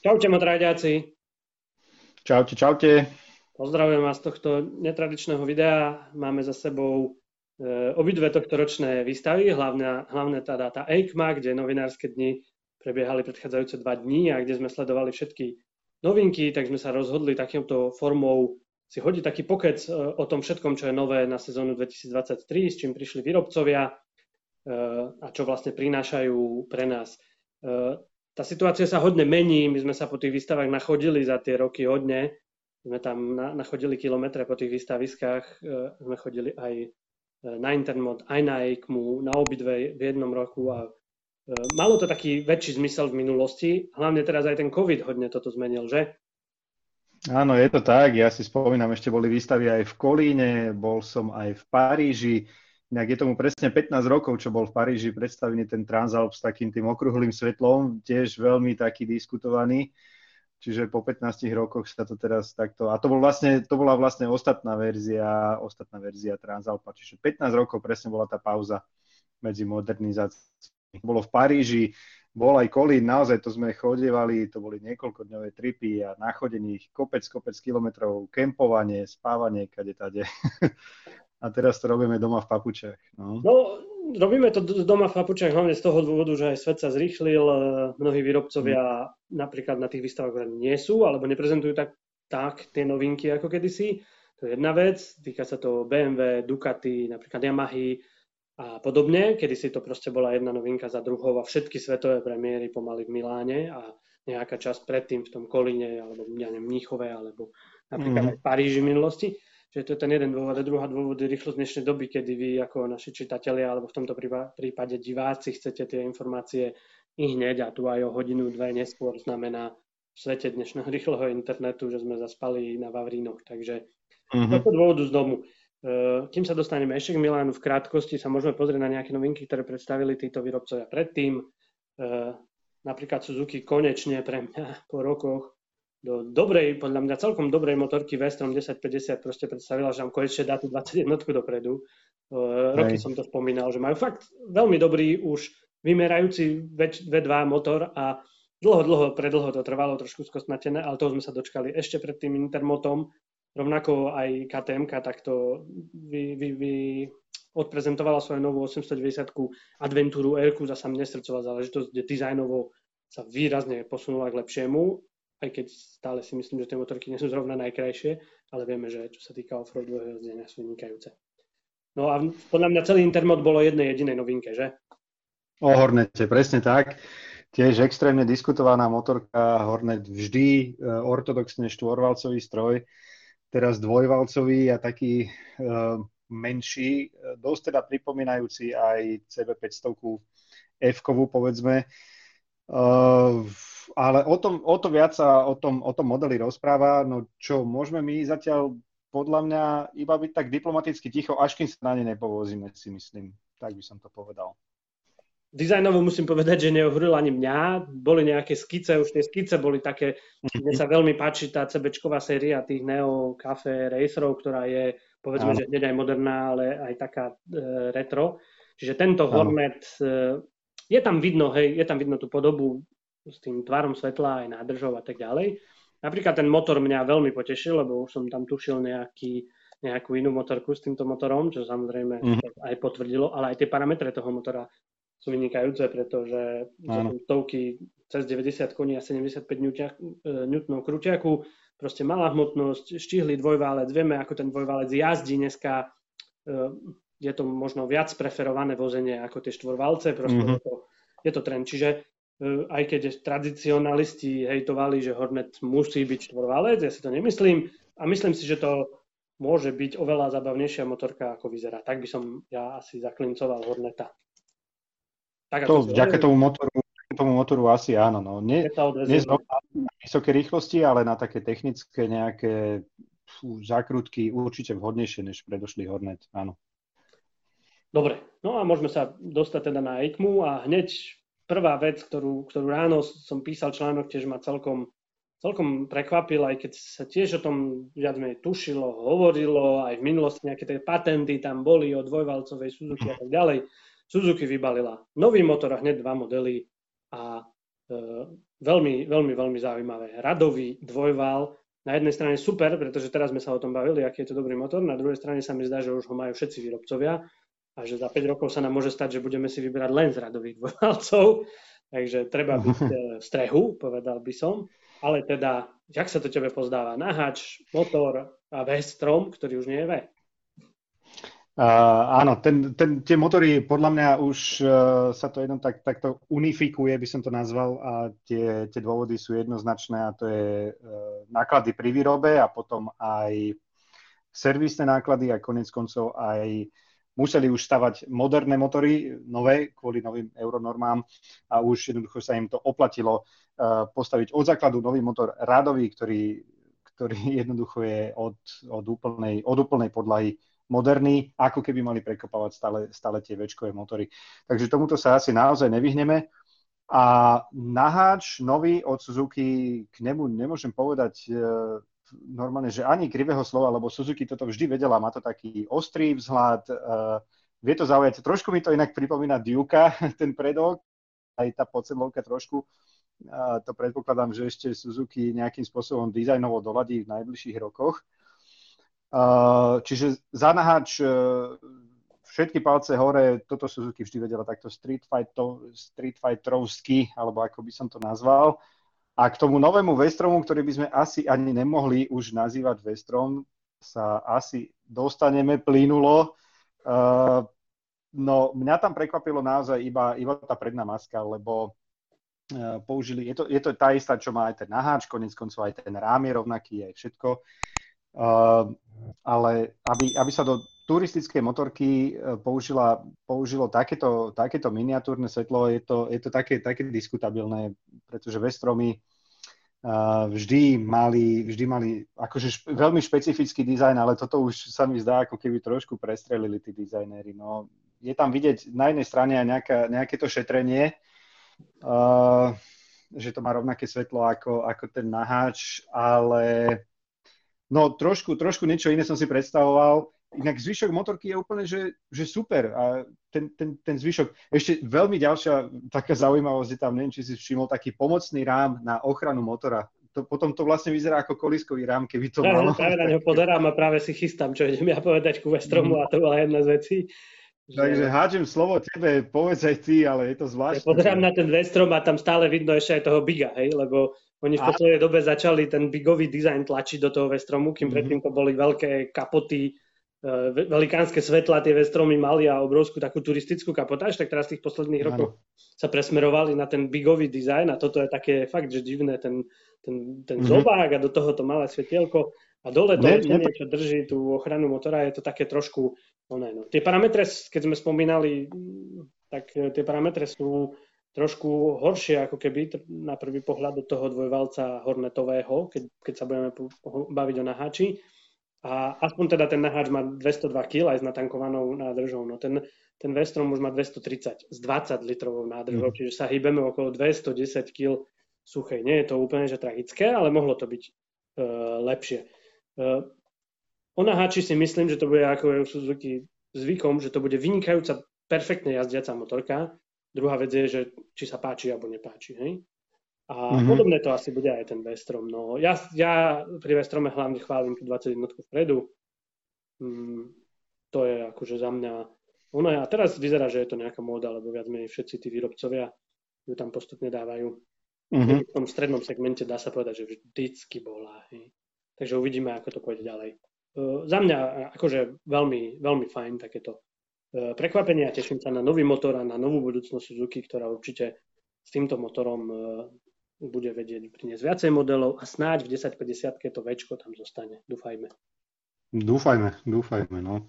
Čaute, motrajďáci. Čaute, čaute. Pozdravujem vás z tohto netradičného videa. Máme za sebou e, obidve tohtoročné výstavy, hlavne, hlavne teda tá EICMA, kde novinárske dni prebiehali predchádzajúce dva dní a kde sme sledovali všetky novinky, tak sme sa rozhodli takýmto formou si hodiť taký pokec e, o tom všetkom, čo je nové na sezónu 2023, s čím prišli výrobcovia e, a čo vlastne prinášajú pre nás. E, tá situácia sa hodne mení, my sme sa po tých výstavách nachodili za tie roky hodne, sme tam nachodili kilometre po tých výstaviskách, e, sme chodili aj e, na Intermod, aj na EICMu, na obidve v jednom roku a malo to taký väčší zmysel v minulosti, hlavne teraz aj ten COVID hodne toto zmenil, že? Áno, je to tak. Ja si spomínam, ešte boli výstavy aj v Kolíne, bol som aj v Paríži. Inak je tomu presne 15 rokov, čo bol v Paríži predstavený ten Transalp s takým tým okruhlým svetlom, tiež veľmi taký diskutovaný. Čiže po 15 rokoch sa to teraz takto... A to, bol vlastne, to bola vlastne ostatná verzia, ostatná verzia Transalpa. Čiže 15 rokov presne bola tá pauza medzi modernizáciami. Bolo v Paríži, bol aj Kolín, naozaj to sme chodievali, to boli niekoľkodňové tripy a nachodených kopec, kopec kilometrov, kempovanie, spávanie, kade tade. a teraz to robíme doma v papučiach. No. no, robíme to doma v papučiach hlavne z toho dôvodu, že aj svet sa zrýchlil, e, mnohí výrobcovia mm. napríklad na tých výstavách nie sú, alebo neprezentujú tak, tak tie novinky ako kedysi. To je jedna vec, týka sa to BMW, Ducati, napríklad Yamahy a podobne, kedy si to proste bola jedna novinka za druhou a všetky svetové premiéry pomaly v Miláne a nejaká časť predtým v tom Kolíne alebo ja neviem, Mníchove alebo napríklad mm. aj v Paríži v minulosti. Čiže to je ten jeden dôvod. A druhá dôvod je rýchlosť dnešnej doby, kedy vy ako naši čitatelia, alebo v tomto prípade diváci chcete tie informácie i hneď a tu aj o hodinu, dve neskôr znamená v svete dnešného rýchleho internetu, že sme zaspali na Vavrínoch. Takže mm-hmm. z dôvodu z domu. E, kým sa dostaneme ešte k Milánu, v krátkosti sa môžeme pozrieť na nejaké novinky, ktoré predstavili títo výrobcovia predtým. E, napríklad Suzuki konečne pre mňa po rokoch do dobrej, podľa mňa celkom dobrej motorky V-Strom 1050 proste predstavila, že mám konečne dá tú 21 dopredu. Uh, roky som to spomínal, že majú fakt veľmi dobrý už vymerajúci V2 motor a dlho, dlho, predlho to trvalo trošku skosnatené, ale toho sme sa dočkali ešte pred tým Intermotom. Rovnako aj KTM takto vy, vy, vy odprezentovala svoju novú 890 Adventuru R, zasa mne srdcová záležitosť, kde dizajnovo sa výrazne posunula k lepšiemu aj keď stále si myslím, že tie motorky nie sú zrovna najkrajšie, ale vieme, že čo sa týka offroadového jazdenia sú vynikajúce. No a podľa mňa celý Intermod bolo jednej jedinej novinke, že? O Hornete, presne tak. Tiež extrémne diskutovaná motorka Hornet vždy e, ortodoxne štvorvalcový stroj, teraz dvojvalcový a taký e, menší, e, dosť teda pripomínajúci aj CB500 F-kovú, povedzme. Uh, ale o, tom, o to viac sa o tom, o tom modeli rozpráva, no čo môžeme my zatiaľ podľa mňa iba byť tak diplomaticky ticho, až kým sa na ne nepovozíme, si myslím. Tak by som to povedal. Dizajnovo musím povedať, že neohril ani mňa. Boli nejaké skice, už tie skice boli také, mne sa veľmi páči tá CBčková séria tých Neo Cafe Racerov, ktorá je, povedzme, Áno. že hneď aj moderná, ale aj taká e, retro. Čiže tento. Hornet, e, je tam vidno, hej, je tam vidno tú podobu s tým tvarom svetla aj nádržou a tak ďalej. Napríklad ten motor mňa veľmi potešil, lebo už som tam tušil nejaký, nejakú inú motorku s týmto motorom, čo samozrejme mm-hmm. aj potvrdilo, ale aj tie parametre toho motora sú vynikajúce, pretože sú stovky cez 90 koní a 75 newtonov krúťaku, proste malá hmotnosť, štihlý dvojválec, vieme, ako ten dvojválec jazdí dneska, e, je to možno viac preferované vozenie ako tie štvorvalce, proste mm-hmm. je, to, je to trend. Čiže aj keď tradicionalisti hejtovali, že Hornet musí byť štvorvalec, ja si to nemyslím a myslím si, že to môže byť oveľa zabavnejšia motorka, ako vyzerá. Tak by som ja asi zaklincoval Horneta. Tak, to vďaka tomu motoru, tomu motoru asi áno. No. Nie, nie na vysoké rýchlosti, ale na také technické nejaké fú, zákrutky určite vhodnejšie než predošlý Hornet, áno. Dobre, no a môžeme sa dostať teda na ECMU a hneď prvá vec, ktorú, ktorú ráno som písal článok, tiež ma celkom, celkom prekvapil, aj keď sa tiež o tom viac menej tušilo, hovorilo, aj v minulosti nejaké tie patenty tam boli o dvojvalcovej Suzuki a tak ďalej. Suzuki vybalila nový motor a hneď dva modely a veľmi, veľmi, veľmi zaujímavé. Radový dvojval, na jednej strane super, pretože teraz sme sa o tom bavili, aký je to dobrý motor, na druhej strane sa mi zdá, že už ho majú všetci výrobcovia a že za 5 rokov sa nám môže stať, že budeme si vyberať len z radových dvojvalcov, takže treba byť v strehu, povedal by som. Ale teda, jak sa to tebe pozdáva? Naháč, motor a V-strom, ktorý už nie je V. Uh, áno, ten, ten, tie motory podľa mňa už uh, sa to jedno tak, takto unifikuje, by som to nazval, a tie, tie dôvody sú jednoznačné a to je uh, náklady pri výrobe a potom aj servisné náklady a konec koncov aj museli už stavať moderné motory, nové, kvôli novým euronormám a už jednoducho sa im to oplatilo uh, postaviť od základu nový motor rádový, ktorý, ktorý jednoducho je od, od, úplnej, od úplnej podlahy moderní, ako keby mali prekopávať stále, stále tie väčkové motory. Takže tomuto sa asi naozaj nevyhneme. A naháč nový od Suzuki, k nemu nemôžem povedať e, normálne, že ani krivého slova, lebo Suzuki toto vždy vedela, má to taký ostrý vzhľad, e, vie to zaujať. Trošku mi to inak pripomína Duke, ten predok, aj tá podsedlovka trošku. A to predpokladám, že ešte Suzuki nejakým spôsobom dizajnovo doladí v najbližších rokoch. Uh, čiže zanahač uh, všetky palce hore, toto Suzuki vždy vedela takto street, fight, street fighterovsky, alebo ako by som to nazval. A k tomu novému Vestromu, ktorý by sme asi ani nemohli už nazývať Vestrom, sa asi dostaneme plynulo. Uh, no mňa tam prekvapilo naozaj iba, iba tá predná maska, lebo použili, je to, je to tá istá, čo má aj ten naháč, konec koncov aj ten rám je rovnaký, aj všetko. Uh, ale aby, aby sa do turistickej motorky uh, použila, použilo takéto, takéto miniatúrne svetlo, je to, je to také, také diskutabilné, pretože Vestromy uh, vždy mali, vždy mali akože špe, veľmi špecifický dizajn, ale toto už sa mi zdá, ako keby trošku prestrelili tí dizajnéri. No, je tam vidieť na jednej strane aj nejaká, nejaké to šetrenie, uh, že to má rovnaké svetlo ako, ako ten naháč, ale No trošku, trošku niečo iné som si predstavoval. Inak zvyšok motorky je úplne, že, že super. A ten, ten, ten zvyšok, ešte veľmi ďalšia taká zaujímavosť je tam, neviem, či si všimol, taký pomocný rám na ochranu motora. To, potom to vlastne vyzerá ako koliskový rám, keby to práve, malo. Práve na neho poderám a práve si chystám, čo idem ja povedať ku Vestromu mm. a to bola jedna z vecí. Že... Takže hádžem slovo tebe, povedz aj ty, ale je to zvláštne. Ja pozerám na ten Vestrom a tam stále vidno ešte aj toho Biga, hej, lebo oni v poslednej dobe začali ten bigový dizajn tlačiť do toho Vestromu, kým mm-hmm. predtým to boli veľké kapoty, velikánske svetla tie Vestromy mali a obrovskú takú turistickú kapotáž, tak teraz v tých posledných rokoch sa presmerovali na ten bigový dizajn a toto je také fakt, že divné, ten, ten, ten mm-hmm. zobák a do toho to malé svetielko a dole to ne, ne, čo drží tú ochranu motora, je to také trošku, no ne, no. Tie parametre, keď sme spomínali, tak e, tie parametre sú trošku horšie ako keby na prvý pohľad do toho dvojvalca hornetového, keď, keď sa budeme baviť o naháči. A aspoň teda ten naháč má 202 kg aj s natankovanou nádržou. No ten, ten Vestrom už má 230 s 20 litrovou nádržou, mm. čiže sa hýbeme okolo 210 kg suchej. Nie je to úplne že tragické, ale mohlo to byť uh, lepšie. Uh, o naháči si myslím, že to bude ako je u Suzuki zvykom, že to bude vynikajúca, perfektne jazdiaca motorka, Druhá vec je, že či sa páči alebo nepáči. Hej? A mm-hmm. podobné to asi bude aj ten Vestrom. No, ja, ja pri Vestrome hlavne chválim tú 21 vpredu. Mm, to je akože za mňa ono je, a teraz vyzerá, že je to nejaká móda, lebo viac menej všetci tí výrobcovia ju tam postupne dávajú. Mm-hmm. V tom strednom segmente dá sa povedať, že vždycky bola. Hej. Takže uvidíme, ako to pôjde ďalej. Uh, za mňa akože veľmi, veľmi fajn takéto E, prekvapenie a teším sa na nový motor a na novú budúcnosť Suzuki, ktorá určite s týmto motorom e, bude vedieť priniesť viacej modelov a snáď v 1050 to väčko tam zostane. Dúfajme. Dúfajme, dúfajme, no.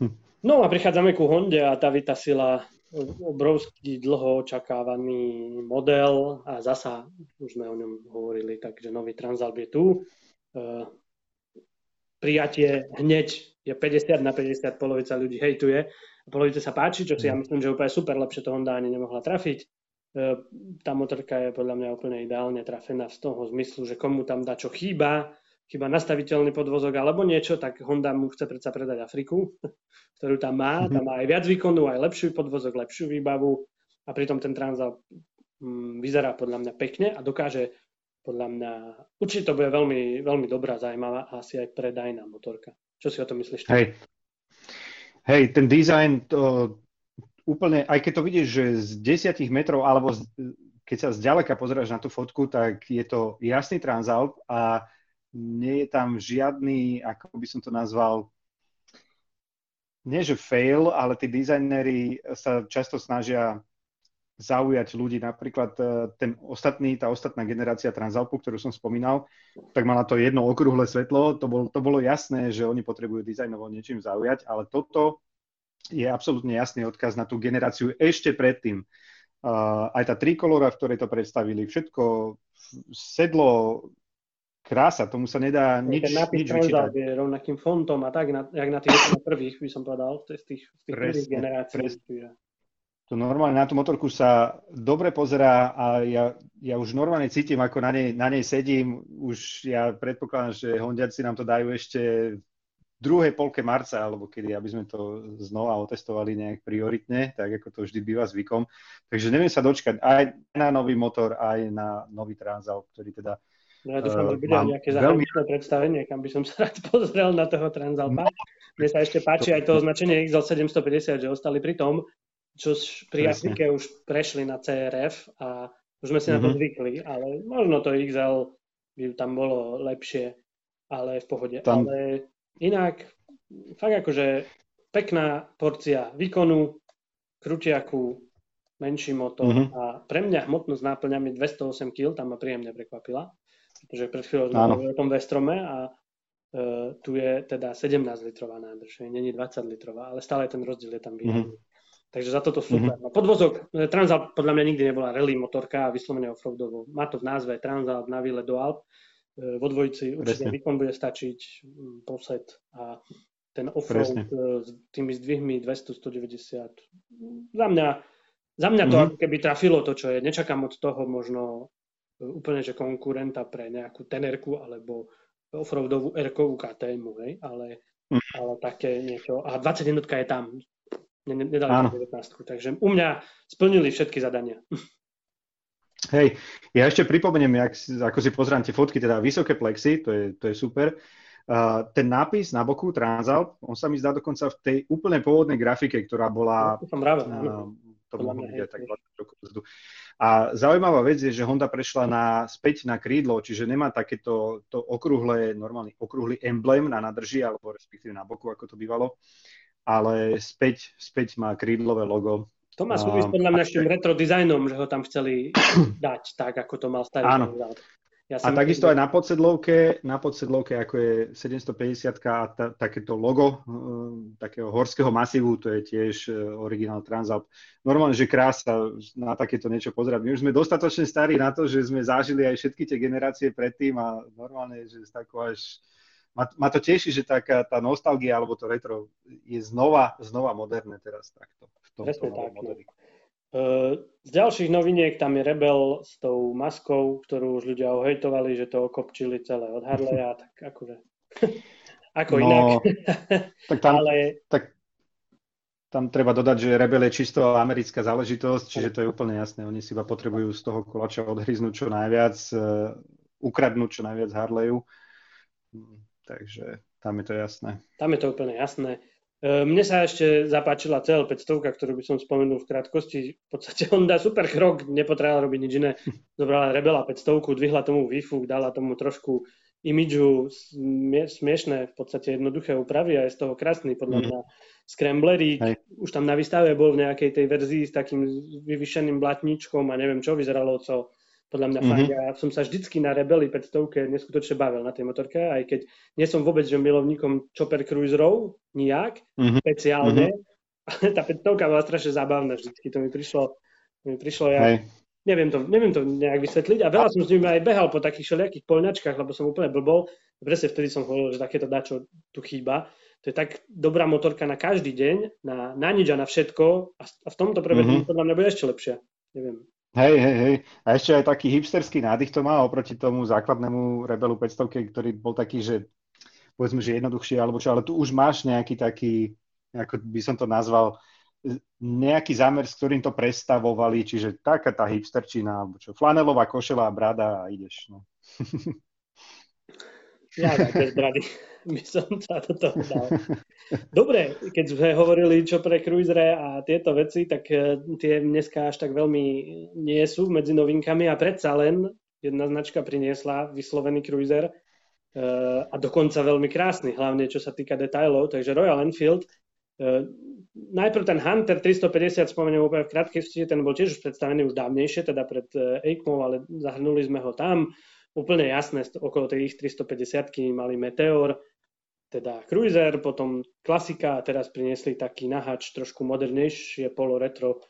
No a prichádzame ku Honde a tá vytasila obrovský dlho očakávaný model a zasa, už sme o ňom hovorili, takže nový Transalp je tu. E, prijatie hneď je 50 na 50, polovica ľudí hejtuje polovice sa páči, čo si ja mm. myslím, že úplne super, lepšie to Honda ani nemohla trafiť. E, tá motorka je podľa mňa úplne ideálne trafená z toho zmyslu, že komu tam dá čo chýba, chýba nastaviteľný podvozok alebo niečo, tak Honda mu chce predsa predať Afriku, ktorú tam má. Tam má aj viac výkonu, aj lepší podvozok, lepšiu výbavu a pritom ten Transalp mm, vyzerá podľa mňa pekne a dokáže podľa mňa, určite to bude veľmi, veľmi dobrá, zaujímavá a asi aj predajná motorka. Čo si o tom myslíš? Hej, hej ten dizajn, to úplne, aj keď to vidíš, že z desiatich metrov, alebo z, keď sa zďaleka pozrieš na tú fotku, tak je to jasný Transalp a nie je tam žiadny, ako by som to nazval, nie že fail, ale tí dizajneri sa často snažia zaujať ľudí. Napríklad e, ten ostatný, tá ostatná generácia Transalpu, ktorú som spomínal, tak mala to jedno okrúhle svetlo. To, bol, to bolo jasné, že oni potrebujú dizajnovo niečím zaujať, ale toto je absolútne jasný odkaz na tú generáciu ešte predtým. Uh, aj tá trikolora, v ktorej to predstavili, všetko sedlo, krása, tomu sa nedá nič, ten nápis nič vyčítať. je rovnakým fontom a tak, na, jak na tých prvých, by som povedal, z tých, z tých prvých generácií. Presne to normálne na tú motorku sa dobre pozerá a ja, ja už normálne cítim, ako na nej, na nej sedím. Už ja predpokladám, že Hondiaci nám to dajú ešte druhej polke marca, alebo kedy, aby sme to znova otestovali nejak prioritne, tak ako to vždy býva zvykom. Takže neviem sa dočkať aj na nový motor, aj na nový Transal, ktorý teda No ja dúfam, že bude nejaké zahraničné veľmi... predstavenie, kam by som sa rád pozrel na toho Transalpa. Mne sa ešte páči aj to označenie XL 750, že ostali pri tom, čo pri Presne. Afrike už prešli na CRF a už sme si mm-hmm. na to mhm. zvykli, ale možno to XL by tam bolo lepšie, ale v pohode. Tam... Ale inak, fakt akože pekná porcia výkonu, krutiaku, menší motor mm-hmm. a pre mňa hmotnosť náplňami 208 kg, tam ma príjemne prekvapila, pretože pred chvíľou sme hovorili o tom Vestrome a uh, tu je teda 17 litrová nádrž, není 20 litrová, ale stále ten rozdiel je tam výrazný. Mm-hmm. Takže za toto super. Mm-hmm. No, podvozok, e, Transalp podľa mňa nikdy nebola rally motorka a vyslovene offroadovo. Má to v názve Transalp na výlet do Alp. E, vo dvojici určite výkon bude stačiť, poset a ten offroad Presne. E, s tými zdvihmi 200-190. Za mňa, za mňa to mm-hmm. keby trafilo to, čo je. Nečakám od toho možno úplne, že konkurenta pre nejakú tenerku alebo offroadovú R-kovú KTM, hej, ale, mm. ale také niečo. A 20 je tam nedali Áno. 19. Takže u mňa splnili všetky zadania. Hej, ja ešte pripomeniem, jak, ako si pozrám tie fotky, teda vysoké plexy, to je, to je super. Uh, ten nápis na boku Transalp, on sa mi zdá dokonca v tej úplne pôvodnej grafike, ktorá bola... To som ráve, uh, to mohlo byť tak 20 rokov dozadu. A zaujímavá vec je, že Honda prešla na, späť na krídlo, čiže nemá takéto to okrúhle, normálny okrúhly emblém na nadrži, alebo respektíve na boku, ako to bývalo ale späť, späť má krídlové logo. To má súvisť podľa mňa tým retro dizajnom, že ho tam chceli dať tak, ako to mal starý. Áno. Ja a takisto aj na podsedlovke, na podsedlovke, ako je 750 a ta, takéto logo uh, takého horského masívu, to je tiež uh, originál Transalp. Normálne, že krása na takéto niečo pozerať. My už sme dostatočne starí na to, že sme zažili aj všetky tie generácie predtým a normálne, že z takého až ma, ma to teší, že taká tá nostalgia alebo to retro je znova, znova moderné teraz takto. Presne tak. No. Uh, z ďalších noviniek tam je Rebel s tou maskou, ktorú už ľudia ohejtovali, že to okopčili celé od Harleya, tak akože ako no, inak. tak tam, Ale... tak tam treba dodať, že Rebel je čisto americká záležitosť, čiže to je úplne jasné. Oni si iba potrebujú z toho kolača odhryznúť čo najviac, uh, ukradnúť čo najviac Harleyu takže tam je to jasné. Tam je to úplne jasné. E, mne sa ešte zapáčila CL 500, ktorú by som spomenul v krátkosti. V podstate Honda super krok, nepotrebovala robiť nič iné. Zobrala Rebela 500, dvihla tomu výfuk, dala tomu trošku imidžu smiešné, v podstate jednoduché úpravy a je z toho krásny podľa mhm. mňa scramblerík. Už tam na výstave bol v nejakej tej verzii s takým vyvyšeným blatničkom a neviem čo, vyzeralo to podľa mňa mm-hmm. fakt. Ja som sa vždycky na Rebeli 500 neskutočne bavil na tej motorke, aj keď nie som vôbec že milovníkom chopper cruiserov, nijak, mm-hmm. špeciálne, mm-hmm. ale tá 500 bola strašne zábavná vždycky, to mi prišlo, mi prišlo ja, Hej. neviem to, neviem to nejak vysvetliť a veľa som s nimi aj behal po takých všelijakých poľňačkách, lebo som úplne blbol, presne vtedy som hovoril, že takéto dačo tu chýba, to je tak dobrá motorka na každý deň, na, na nič a na všetko a, a v tomto prevedení mm-hmm. podľa mňa bude ešte lepšia. Neviem. Hej, hej, hej. A ešte aj taký hipsterský nádych to má oproti tomu základnému Rebelu 500, ktorý bol taký, že povedzme, že jednoduchší alebo čo, ale tu už máš nejaký taký, ako by som to nazval, nejaký zámer, s ktorým to prestavovali, čiže taká tá hipsterčina, alebo čo, flanelová košela a brada a ideš. No. Ja bez brady by som sa do toho dal. Dobre, keď sme hovorili čo pre cruisere a tieto veci, tak e, tie dneska až tak veľmi nie sú medzi novinkami a predsa len jedna značka priniesla vyslovený cruiser e, a dokonca veľmi krásny, hlavne čo sa týka detailov. Takže Royal Enfield e, najprv ten Hunter 350, spomeniem úplne v krátkosti, ten bol tiež už predstavený už dávnejšie, teda pred EICMou, ale zahrnuli sme ho tam. Úplne jasné, okolo tých 350 mali Meteor, teda Cruiser, potom klasika a teraz priniesli taký nahač trošku modernejšie, polo retro,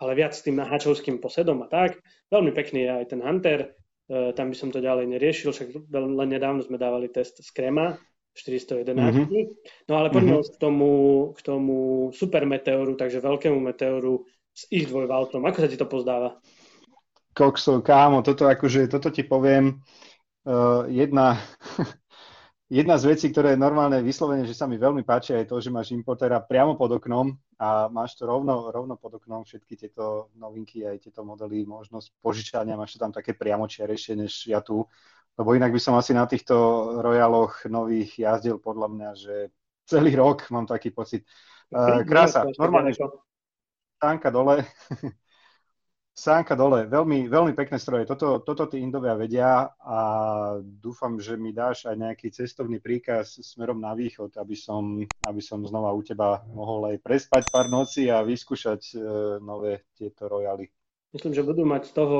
ale viac s tým nahačovským posedom a tak. Veľmi pekný je aj ten Hunter, e, tam by som to ďalej neriešil, však len nedávno sme dávali test z Krema, 411. Mm-hmm. No ale poďme mm-hmm. k tomu, k tomu super meteoru, takže veľkému meteoru s ich dvojvaltom. Ako sa ti to pozdáva? Kokso, kámo, toto akože, toto ti poviem, uh, jedna, jedna z vecí, ktoré je normálne vyslovene, že sa mi veľmi páči, je to, že máš importéra priamo pod oknom a máš to rovno, rovno pod oknom, všetky tieto novinky, aj tieto modely, možnosť požičania, máš to tam také priamo čiarejšie, než ja tu. Lebo inak by som asi na týchto Royaloch nových jazdil podľa mňa, že celý rok mám taký pocit. Krása, normálne, sánka dole, sánka dole, veľmi, veľmi pekné stroje. Toto, toto tí Indovia vedia a dúfam, že mi dáš aj nejaký cestovný príkaz smerom na východ, aby som, aby som znova u teba mohol aj prespať pár noci a vyskúšať uh, nové tieto Royaly. Myslím, že budú mať z toho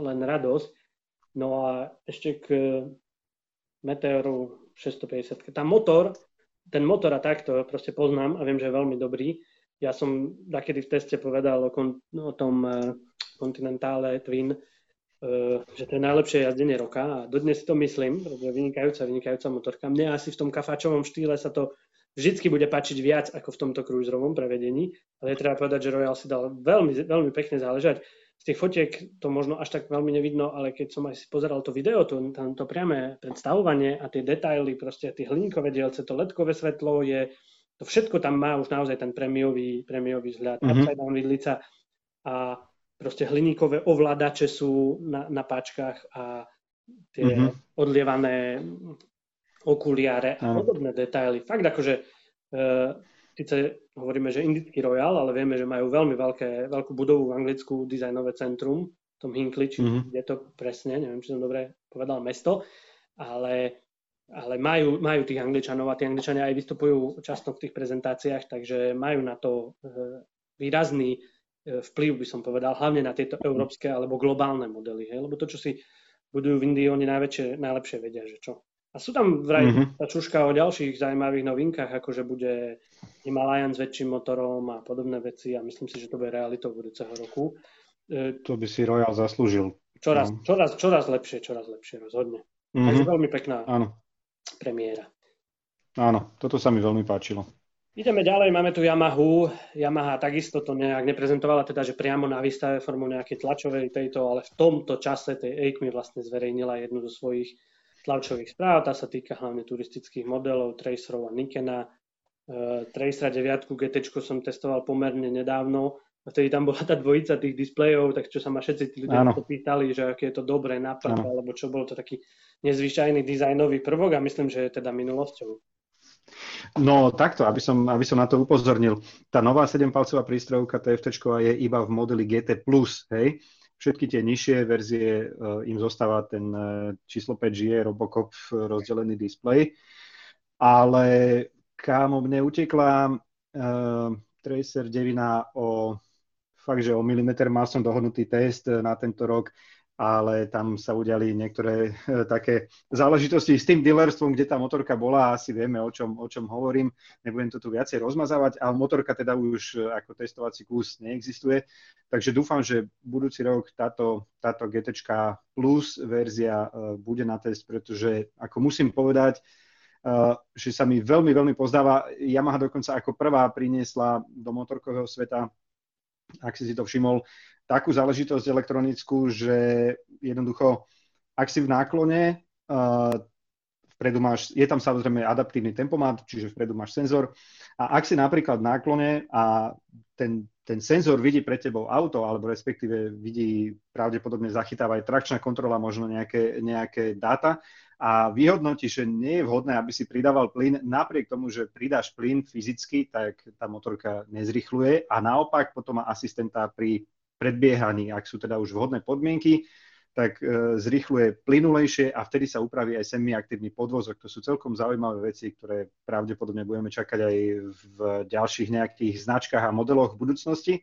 len radosť. No a ešte k Meteoru 650. Tá motor, ten motor a takto proste poznám a viem, že je veľmi dobrý. Ja som takedy v teste povedal o, kon, o tom uh, Continentale Twin, uh, že to je najlepšie jazdenie roka a dodnes si to myslím, pretože vynikajúca, vynikajúca motorka. Mne asi v tom kafáčovom štýle sa to vždycky bude páčiť viac ako v tomto cruiserovom prevedení, ale je treba povedať, že Royal si dal veľmi, veľmi pekne záležať z tých fotiek to možno až tak veľmi nevidno, ale keď som aj si pozeral to video, to, tam to priame predstavovanie a tie detaily, proste tie hliníkové dielce, to ledkové svetlo je, to všetko tam má už naozaj ten premiový, premiový vzhľad, mm-hmm. upside down vidlica a proste hliníkové ovládače sú na, na páčkach a tie mm-hmm. odlievané okuliare a podobné detaily. Fakt akože e, síce hovoríme, že indický Royal, ale vieme, že majú veľmi veľké, veľkú budovu v Anglicku, dizajnové centrum, v tom Hinkley, či mm-hmm. je to presne, neviem, či som dobre povedal mesto, ale, ale majú, majú tých Angličanov a tí Angličania aj vystupujú často v tých prezentáciách, takže majú na to e, výrazný e, vplyv, by som povedal, hlavne na tieto európske alebo globálne modely, hej? lebo to, čo si budujú v Indii, oni najväčšie, najlepšie vedia, že čo. A sú tam vraj mm-hmm. tá čuška o ďalších zaujímavých novinkách, ako že bude Himalayan s väčším motorom a podobné veci a myslím si, že to bude realitou budúceho roku. E, to by si Royal zaslúžil. Čoraz, no. čoraz, čoraz lepšie, čoraz lepšie, rozhodne. Mm-hmm. Takže veľmi pekná Áno. Premiéra. Áno, toto sa mi veľmi páčilo. Ideme ďalej, máme tu Yamahu. Yamaha takisto to nejak neprezentovala, teda, že priamo na výstave formou nejakej tlačovej tejto, ale v tomto čase tej EICMI vlastne zverejnila jednu zo svojich tlačových správ. Tá sa týka hlavne turistických modelov, Tracerov a Nikena. Uh, Tracera 9 GT som testoval pomerne nedávno. A vtedy tam bola tá dvojica tých displejov, tak čo sa ma všetci tí ľudia pýtali, že aké je to dobré nápad, alebo čo bolo to taký nezvyčajný dizajnový prvok a myslím, že je teda minulosťou. No takto, aby som, aby som na to upozornil. Tá nová 7-palcová prístrojovka TFT je iba v modeli GT+, hej? Všetky tie nižšie verzie uh, im zostáva ten uh, číslo 5G Robocop rozdelený displej. Ale kámo, mne utekla uh, Tracer 9 o fakt, že o milimeter mal som dohodnutý test na tento rok ale tam sa udiali niektoré e, také záležitosti s tým dealerstvom, kde tá motorka bola, asi vieme, o čom, o čom hovorím. Nebudem to tu viacej rozmazávať, ale motorka teda už e, ako testovací kus neexistuje. Takže dúfam, že budúci rok táto, táto GT Plus verzia bude na test, pretože ako musím povedať, že sa mi veľmi, veľmi pozdáva. Yamaha dokonca ako prvá priniesla do motorkového sveta, ak si si to všimol, takú záležitosť elektronickú, že jednoducho, ak si v náklone, uh, vpredu máš, je tam samozrejme adaptívny tempomat, čiže vpredu máš senzor. A ak si napríklad v náklone a ten, ten senzor vidí pre tebou auto, alebo respektíve vidí, pravdepodobne zachytáva aj trakčná kontrola, možno nejaké, nejaké dáta a vyhodnotí, že nie je vhodné, aby si pridával plyn, napriek tomu, že pridáš plyn fyzicky, tak tá motorka nezrychluje a naopak potom má asistenta pri predbiehaní, ak sú teda už vhodné podmienky, tak e, zrýchluje plynulejšie a vtedy sa upraví aj semiaktívny podvozok. To sú celkom zaujímavé veci, ktoré pravdepodobne budeme čakať aj v ďalších nejakých značkách a modeloch v budúcnosti.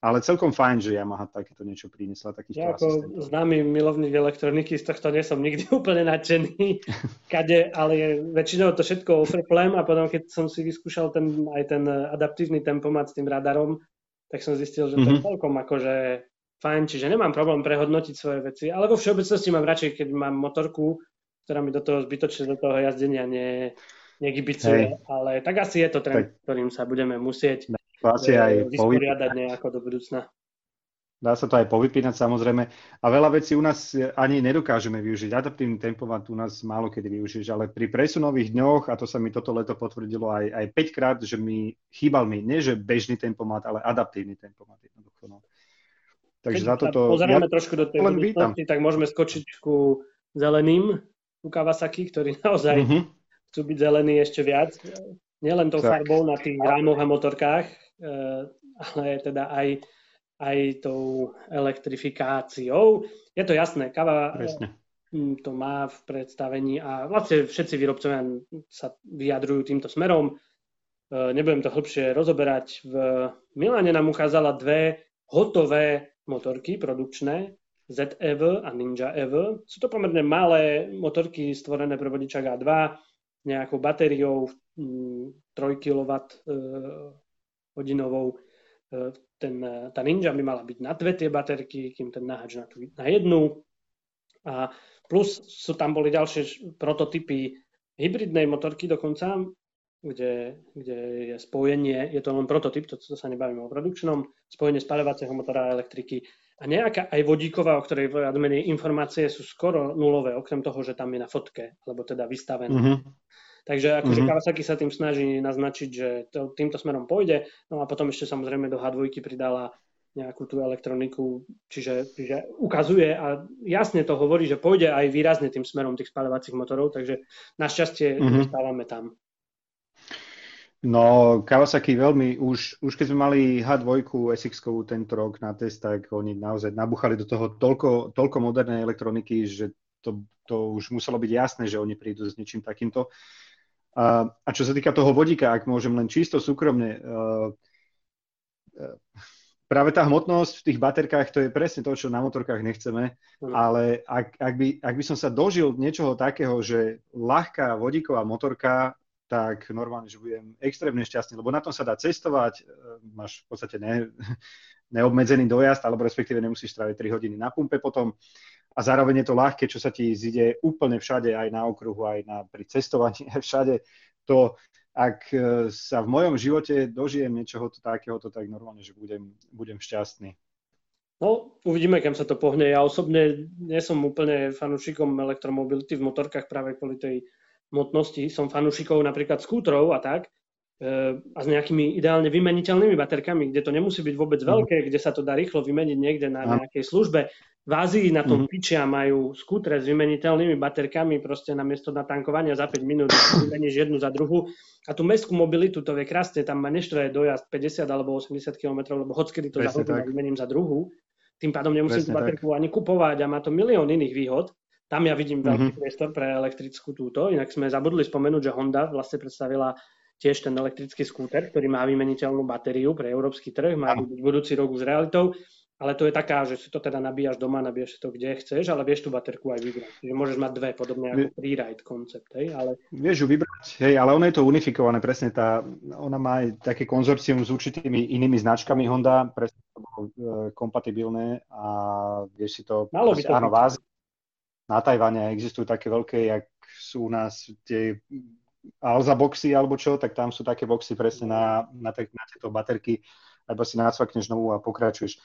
Ale celkom fajn, že Yamaha takéto niečo priniesla. Ja ako známy milovník elektroniky, z tohto nie som nikdy úplne nadšený, kade, ale väčšinou to všetko ofrplem a potom, keď som si vyskúšal ten, aj ten adaptívny tempomat s tým radarom, tak som zistil, že to mm-hmm. je mhm. celkom akože fajn, čiže nemám problém prehodnotiť svoje veci, ale vo všeobecnosti mám radšej, keď mám motorku, ktorá mi do toho zbytočne do toho jazdenia ne, negibicuje, ale tak asi je to trend, tak. ktorým sa budeme musieť asi aj e, vysporiadať nejako do budúcna. Dá sa to aj povypínať samozrejme. A veľa vecí u nás ani nedokážeme využiť. Adaptívny tempomat u nás málo kedy využiješ, ale pri presunových dňoch, a to sa mi toto leto potvrdilo aj, aj 5 krát, že mi chýbal mi, nie že bežný tempomat, ale adaptívny tempomat jednoducho. No. Takže Keď za toto... Pozrieme ja trošku do tej budúcnosti, tak môžeme skočiť ku zeleným, u Kawasaki, ktorí naozaj uh-huh. chcú byť zelení ešte viac. Nielen tou tak. farbou na tých rámoch a motorkách, eh, ale teda aj, aj tou elektrifikáciou. Je to jasné, Kawa Presne. Hm, to má v predstavení a vlastne všetci výrobcovia sa vyjadrujú týmto smerom. Eh, nebudem to hĺbšie rozoberať. V Miláne nám ukázala dve hotové motorky produkčné, ZEV a Ninja EV. Sú to pomerne malé motorky stvorené pre vodičák A2 nejakou batériou 3 kW hodinovou. E, ten, tá Ninja by mala byť na dve tie baterky, kým ten nahač na, tú, na jednu. A plus sú tam boli ďalšie prototypy hybridnej motorky dokonca, kde, kde je spojenie, je to len prototyp, to, to sa nebavíme o produkčnom, spojenie spaľovacieho motora a elektriky a nejaká aj vodíková, o ktorej viac menej informácie sú skoro nulové, okrem toho, že tam je na fotke, alebo teda vystavené. Mm-hmm. Takže akože mm-hmm. Kawasaki sa tým snaží naznačiť, že to, týmto smerom pôjde, no a potom ešte samozrejme do H2 pridala nejakú tú elektroniku, čiže, čiže ukazuje a jasne to hovorí, že pôjde aj výrazne tým smerom tých spaľovacích motorov, takže našťastie mm-hmm. stávame tam. No, Kawasaki veľmi, už, už keď sme mali H2 SX tento rok na test, tak oni naozaj nabuchali do toho toľko, toľko modernej elektroniky, že to, to už muselo byť jasné, že oni prídu s niečím takýmto. A, a čo sa týka toho vodíka, ak môžem len čisto súkromne, uh, práve tá hmotnosť v tých baterkách, to je presne to, čo na motorkách nechceme, mm. ale ak, ak, by, ak by som sa dožil niečoho takého, že ľahká vodíková motorka tak normálne, že budem extrémne šťastný, lebo na tom sa dá cestovať, e, máš v podstate ne, neobmedzený dojazd, alebo respektíve nemusíš stráviť 3 hodiny na pumpe potom a zároveň je to ľahké, čo sa ti zide úplne všade, aj na okruhu, aj na, pri cestovaní, všade. To, ak e, sa v mojom živote dožijem niečoho takéhoto, tak normálne, že budem, budem šťastný. No, uvidíme, kam sa to pohne. Ja osobne nie som úplne fanúšikom elektromobility v motorkách práve kvôli tej hmotnosti. Som fanúšikov napríklad skútrov a tak, e, a s nejakými ideálne vymeniteľnými baterkami, kde to nemusí byť vôbec mhm. veľké, kde sa to dá rýchlo vymeniť niekde na nejakej službe. V Ázii na tom mm. pičia majú skútre s vymeniteľnými baterkami, proste na miesto natankovania za 5 minút vymeníš jednu za druhú. A tú mestskú mobilitu to vie krásne, tam ma neštve dojazd 50 alebo 80 km, lebo hockedy to za hodinu vymením za druhú. Tým pádom nemusím Presne tú baterku tak. ani kupovať a má to milión iných výhod. Tam ja vidím veľký mm-hmm. priestor pre elektrickú túto. Inak sme zabudli spomenúť, že Honda vlastne predstavila tiež ten elektrický skúter, ktorý má vymeniteľnú batériu pre európsky trh, má byť budúci rok už realitou, ale to je taká, že si to teda nabíjaš doma, nabíjaš si to kde chceš, ale vieš tú baterku aj vybrať. Čiže môžeš mať dve, podobne ako freeride koncept, hej, ale... Vieš ju vybrať, hej, ale ono je to unifikované, presne tá, ona má aj také konzorcium s určitými inými značkami Honda, presne to bolo e, kompatibilné a vieš si to, Malo by to áno, vázi, na Tajvane existujú také veľké, jak sú u nás tie Alza boxy alebo čo, tak tam sú také boxy presne na, na, te, na tieto baterky, alebo si nacvakneš novú a pokračuješ.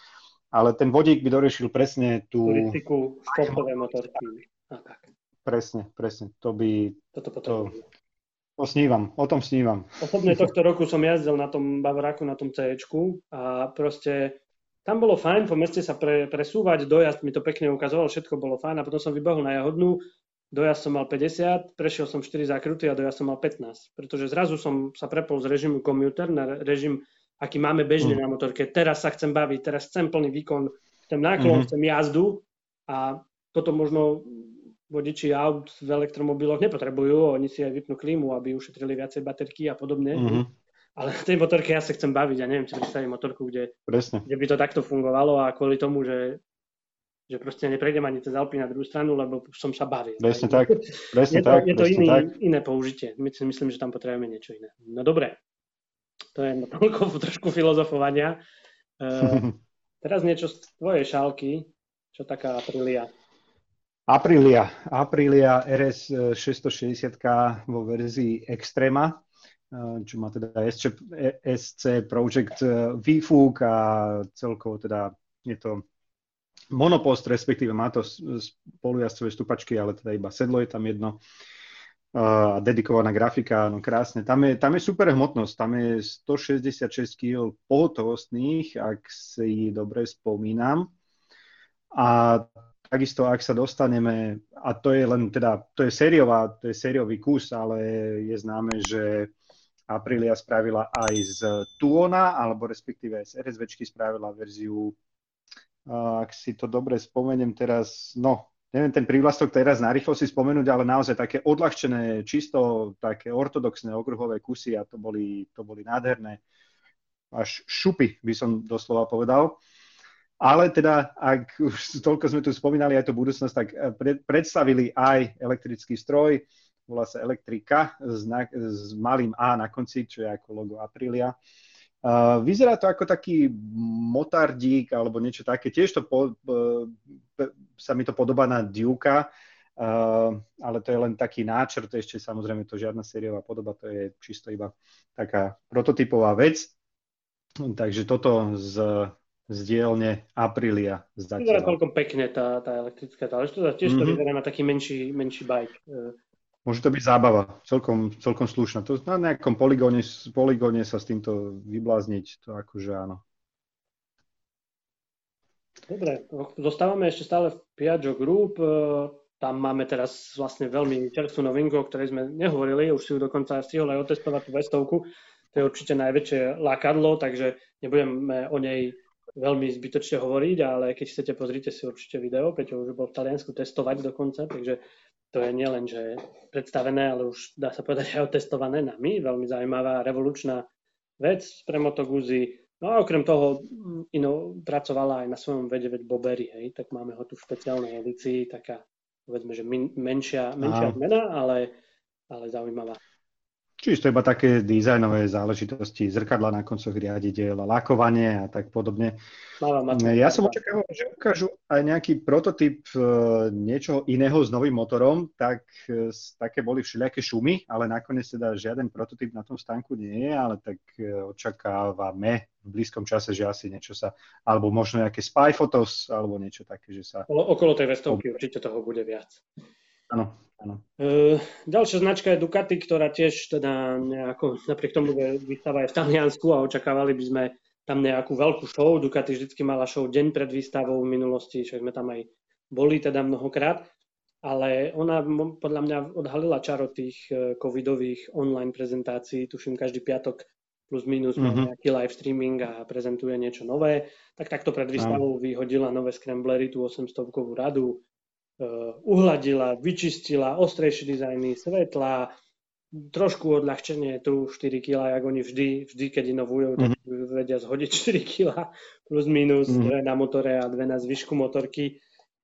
Ale ten vodík by doriešil presne tú... Turistiku, športové motorky. A tak. presne, presne. To by... Toto to, to snívam, o tom snívam. Osobne tohto roku som jazdil na tom Bavoráku, na tom C a proste tam bolo fajn po meste sa pre, presúvať, dojazd mi to pekne ukazoval, všetko bolo fajn a potom som vybehol na Jahodnú, dojazd som mal 50, prešiel som 4 zákruty a dojazd som mal 15, pretože zrazu som sa prepol z režimu komuter na režim, aký máme bežne mm. na motorke. Teraz sa chcem baviť, teraz chcem plný výkon, chcem náklon, mm. chcem jazdu a toto možno vodiči aut v elektromobiloch nepotrebujú, oni si aj vypnú klímu, aby ušetrili viacej baterky a podobne. Mm-hmm ale tej motorke ja sa chcem baviť a ja neviem, či predstavím motorku, kde, Presne. kde by to takto fungovalo a kvôli tomu, že, že proste neprejdem ani cez Alpy na druhú stranu, lebo som sa bavil. Presne tak. Presne je to, tak, je to iný, tak. iné použitie. My si myslím, že tam potrebujeme niečo iné. No dobre, to je toľko trošku filozofovania. Uh, teraz niečo z tvojej šálky, čo taká Aprilia. Aprilia, Aprilia RS 660 vo verzii Extrema čo má teda SC, SC Project e, výfúk a celkovo teda je to monopost, respektíve má to spolujazdcové stupačky, ale teda iba sedlo je tam jedno a dedikovaná grafika, no krásne. Tam je, tam je super hmotnosť, tam je 166 kg pohotovostných, ak si dobre spomínam. A takisto, ak sa dostaneme, a to je len teda, to je sériová, to je sériový kus, ale je známe, že Aprilia spravila aj z Tuona, alebo respektíve z RSVčky spravila verziu, ak si to dobre spomeniem teraz, no, neviem ten prívlastok teraz narýchlo si spomenúť, ale naozaj také odľahčené, čisto také ortodoxné okruhové kusy a to boli, to boli nádherné. Až šupy by som doslova povedal. Ale teda, ak už toľko sme tu spomínali aj tú budúcnosť, tak predstavili aj elektrický stroj, volá sa Elektrika s, na, s malým A na konci, čo je ako logo Aprilia. Uh, vyzerá to ako taký motardík alebo niečo také. Tiež to po, uh, sa mi to podobá na Duke, uh, ale to je len taký náčrt, ešte samozrejme to žiadna sériová podoba, to je čisto iba taká prototypová vec. Takže toto z, z dielne Aprilia. Vyzerá celkom pekne tá, tá elektrická záležitosť. Tiež to mm-hmm. vyzerá na taký menší, menší bike. Môže to byť zábava, celkom, celkom slušná. To na nejakom poligóne, poligóne sa s týmto vyblázniť, to akože áno. Dobre, zostávame ešte stále v Piaggio Group. E, tam máme teraz vlastne veľmi čerstvú novinku, o ktorej sme nehovorili, už si ju dokonca stihol aj otestovať tú vestovku. To je určite najväčšie lákadlo, takže nebudeme o nej veľmi zbytočne hovoriť, ale keď chcete, pozrite si určite video, Peťo už bol v Taliansku testovať dokonca, takže to je nielen, že predstavené, ale už dá sa povedať aj otestované nami. Veľmi zaujímavá, revolučná vec pre Moto Guzzi. No a okrem toho mm, ino, pracovala aj na svojom vede veď Bobery, hej, tak máme ho tu v špeciálnej edícii, taká povedzme, že min, menšia, menšia zmena, ale, ale zaujímavá. Čiže to iba také dizajnové záležitosti, zrkadla na koncoch riadidiel, lakovanie a tak podobne. Ja som očakával, že ukážu aj nejaký prototyp e, niečoho iného s novým motorom, tak e, také boli všelijaké šumy, ale nakoniec teda žiaden prototyp na tom stánku nie je, ale tak e, očakávame v blízkom čase, že asi niečo sa, alebo možno nejaké spy photos, alebo niečo také, že sa... Okolo tej vestovky určite toho bude viac. Áno, áno. Ďalšia značka je Ducati, ktorá tiež teda nejako, napriek tomu, že výstava je v Taliansku a očakávali by sme tam nejakú veľkú show. Ducati vždycky mala show deň pred výstavou v minulosti, však sme tam aj boli teda mnohokrát. Ale ona podľa mňa odhalila čaro tých e, covidových online prezentácií. Tuším, každý piatok plus minus mm-hmm. má mhm. nejaký live streaming a prezentuje niečo nové. Tak takto pred výstavou vyhodila nové scramblery, tú 800-kovú radu, uhladila, vyčistila, ostrejšie dizajny, svetla, trošku odľahčenie tu 4 kg, ako oni vždy, vždy keď inovujú, tak mhm. vedia zhodiť 4 kg plus minus, mm-hmm. dve na motore a dve na zvyšku motorky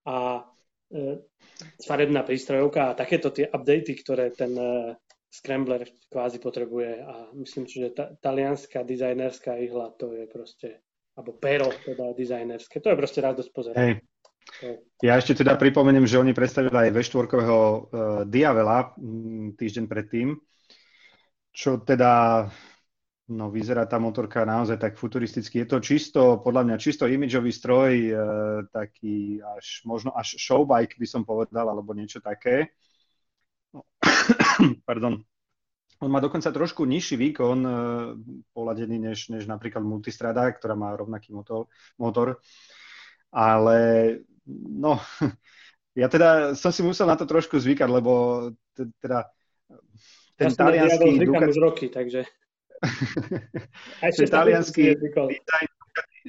a e, farebná prístrojovka a takéto tie updaty, ktoré ten e, Scrambler kvázi potrebuje a myslím že ta, talianská dizajnerská ihla to je proste, alebo pero teda dizajnerské, to je proste radosť pozerať. Hey. Ja ešte teda pripomeniem, že oni predstavili aj veštvorkového uh, Diavela m, mm, týždeň predtým, čo teda No vyzerá tá motorka naozaj tak futuristicky. Je to čisto, podľa mňa čisto imidžový stroj, e, taký až, možno až showbike by som povedal, alebo niečo také. No. Pardon. On má dokonca trošku nižší výkon e, poladený než, než napríklad Multistrada, ktorá má rovnaký motor, motor. Ale no, ja teda som si musel na to trošku zvykať, lebo teda ten ja talianský Ducati... už roky, takže... Ten talianský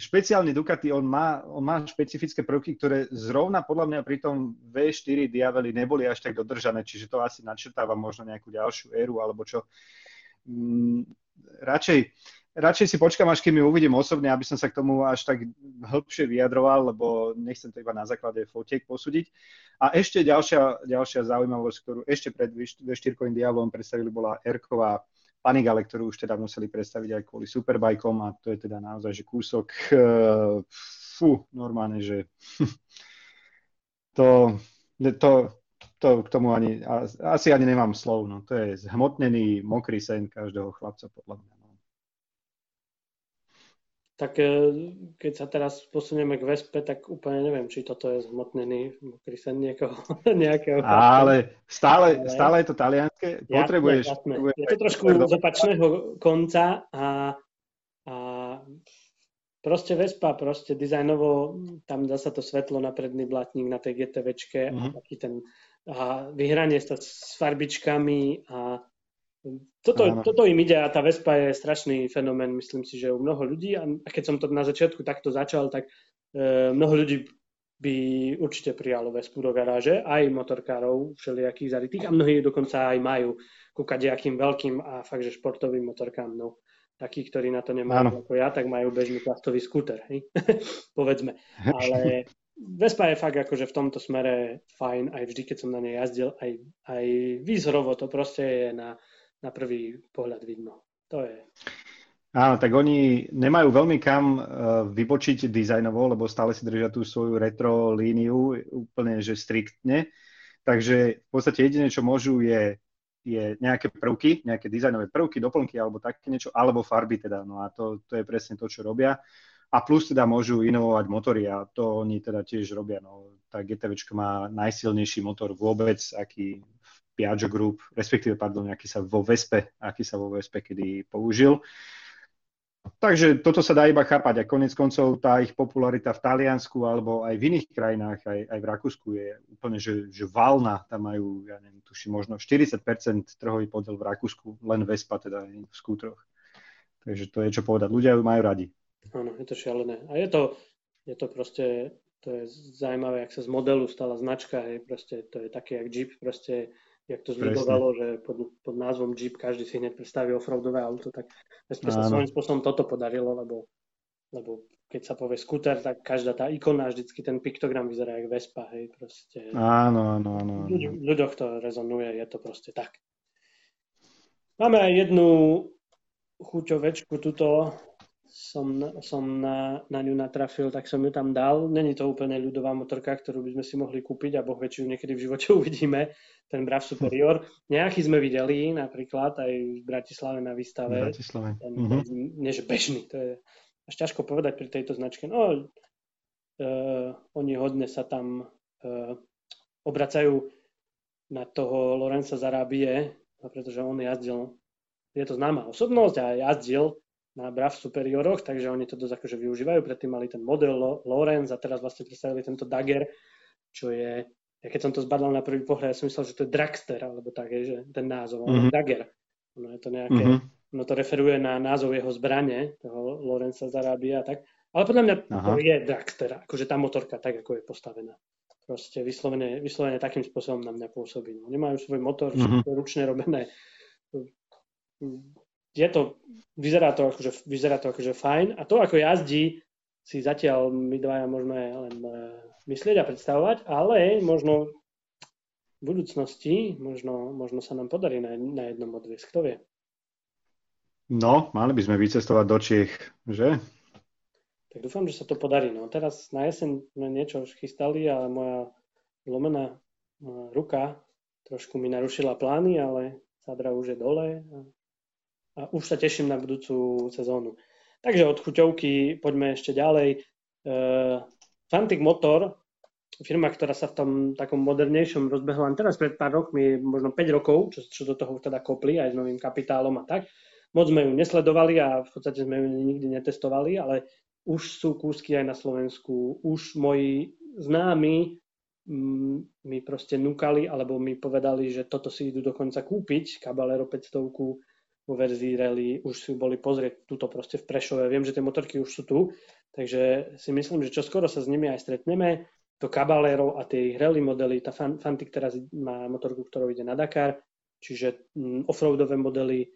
špeciálny Ducati, on má, on má špecifické prvky, ktoré zrovna podľa mňa pri tom V4 Diaveli neboli až tak dodržané, čiže to asi načrtáva možno nejakú ďalšiu éru alebo čo. Mm, radšej, radšej si počkam, až kým ju uvidím osobne, aby som sa k tomu až tak hĺbšie vyjadroval, lebo nechcem to iba na základe fotiek posúdiť. A ešte ďalšia, ďalšia zaujímavosť, ktorú ešte pred V4 Diablom predstavili, bola Erková Panigale, ktorú už teda museli predstaviť aj kvôli Superbajkom a to je teda naozaj, že kúsok, uh, fú, normálne, že to, to, to k tomu ani, asi ani nemám slov, no to je zhmotnený mokrý sen každého chlapca podľa mňa. Tak e, keď sa teraz posunieme k Vespe, tak úplne neviem, či toto je zhmotnený krysen niekoho, nejakého. Ale stále, stále je to talianské. Potrebuješ... Jasné, jasné. Je to trošku z opačného konca a, a proste Vespa, proste dizajnovo, tam dá sa to svetlo na predný blatník na tej GTVčke mm-hmm. a mhm. taký ten a vyhranie sa s farbičkami a toto, toto im ide a tá Vespa je strašný fenomén, myslím si, že u mnoho ľudí a keď som to na začiatku takto začal, tak e, mnoho ľudí by určite prijalo Vespu do garáže, aj motorkárov všelijakých zarytých a mnohí dokonca aj majú ku kadejakým veľkým a fakt, že športovým motorkám. No, takí, ktorí na to nemajú ano. ako ja, tak majú bežný plastový skúter, hej? povedzme. Ale Vespa je fakt akože v tomto smere fajn, aj vždy, keď som na nej jazdil, aj, aj výzorovo to proste je na, na prvý pohľad vidno. To je... Áno, tak oni nemajú veľmi kam uh, vybočiť dizajnovo, lebo stále si držia tú svoju retro líniu úplne, že striktne. Takže v podstate jediné, čo môžu, je, je nejaké prvky, nejaké dizajnové prvky, doplnky alebo také niečo, alebo farby teda. No a to, to je presne to, čo robia. A plus teda môžu inovovať motory a to oni teda tiež robia. No, tá GTV má najsilnejší motor vôbec, aký Piaggio Group, respektíve, pardon, aký sa vo Vespe, aký sa vo Vespe kedy použil. Takže toto sa dá iba chápať a konec koncov tá ich popularita v Taliansku alebo aj v iných krajinách, aj, aj v Rakúsku je úplne, že, že valná. Tam majú, ja neviem, tuším, možno 40% trhový podiel v Rakúsku, len Vespa teda v skútroch. Takže to je čo povedať. Ľudia ju majú radi. Áno, je to šialené. A je to, je to proste, to je zaujímavé, ak sa z modelu stala značka, hej, proste to je také, jak Jeep, proste jak to zľudovalo, že pod, pod názvom Jeep každý si hneď predstaví offroadové auto, tak sa svojím spôsobom toto podarilo, lebo, lebo keď sa povie skúter, tak každá tá ikona, vždycky ten piktogram vyzerá jak Vespa, hej, proste. Áno, áno, áno. V ľuďoch to rezonuje, je to proste tak. Máme aj jednu chuťovečku tuto, som, som na, na ňu natrafil, tak som ju tam dal. Není to úplne ľudová motorka, ktorú by sme si mohli kúpiť a boh väčšiu niekedy v živote uvidíme, ten Brav Superior. Nejaký sme videli napríklad aj v Bratislave na výstave. Bratislave. Ten, mm-hmm. Nie, že bežný, to je až ťažko povedať pri tejto značke. No, uh, oni hodne sa tam uh, obracajú na toho Lorenza Zarábie, pretože on jazdil, je to známa osobnosť a jazdil na Brav superioroch, takže oni to dosť akože využívajú. Predtým mali ten model Lorenz a teraz vlastne predstavili tento Dagger, čo je, ja keď som to zbadal na prvý pohľad, ja som myslel, že to je Dragster, alebo tak, je, že ten názov, mm-hmm. Dagger. No je to nejaké, mm-hmm. no to referuje na názov jeho zbrane, toho Lorenza Zarábia a tak. Ale podľa mňa Aha. to je Dragster, akože tá motorka tak, ako je postavená. Proste vyslovene, vyslovene takým spôsobom na mňa pôsobí. No, nemajú svoj motor, mm-hmm. ručne robené je to, vyzerá to akože, vyzerá to akože fajn a to, ako jazdí, si zatiaľ my dvaja môžeme len uh, myslieť a predstavovať, ale možno v budúcnosti, možno, možno sa nám podarí na, na jednom odviesť, kto vie. No, mali by sme vycestovať do Čiech, že? Tak dúfam, že sa to podarí. No teraz na jeseň sme niečo už chystali, ale moja zlomená ruka trošku mi narušila plány, ale sadra už je dole a a už sa teším na budúcu sezónu. Takže od chuťovky poďme ešte ďalej. Uh, Fantic Motor, firma, ktorá sa v tom takom modernejšom rozbehla len teraz pred pár rokmi, možno 5 rokov, čo, čo do toho teda kopli aj s novým kapitálom a tak. Moc sme ju nesledovali a v podstate sme ju nikdy netestovali, ale už sú kúsky aj na Slovensku. Už moji známi mm, mi proste núkali alebo mi povedali, že toto si idú dokonca kúpiť, Caballero 500 vo verzii rally, už si boli pozrieť túto proste v Prešove. Viem, že tie motorky už sú tu, takže si myslím, že čoskoro sa s nimi aj stretneme. To Caballero a tie ich rally modely, tá Fantic teraz má motorku, ktorou ide na Dakar, čiže mm, offroadové modely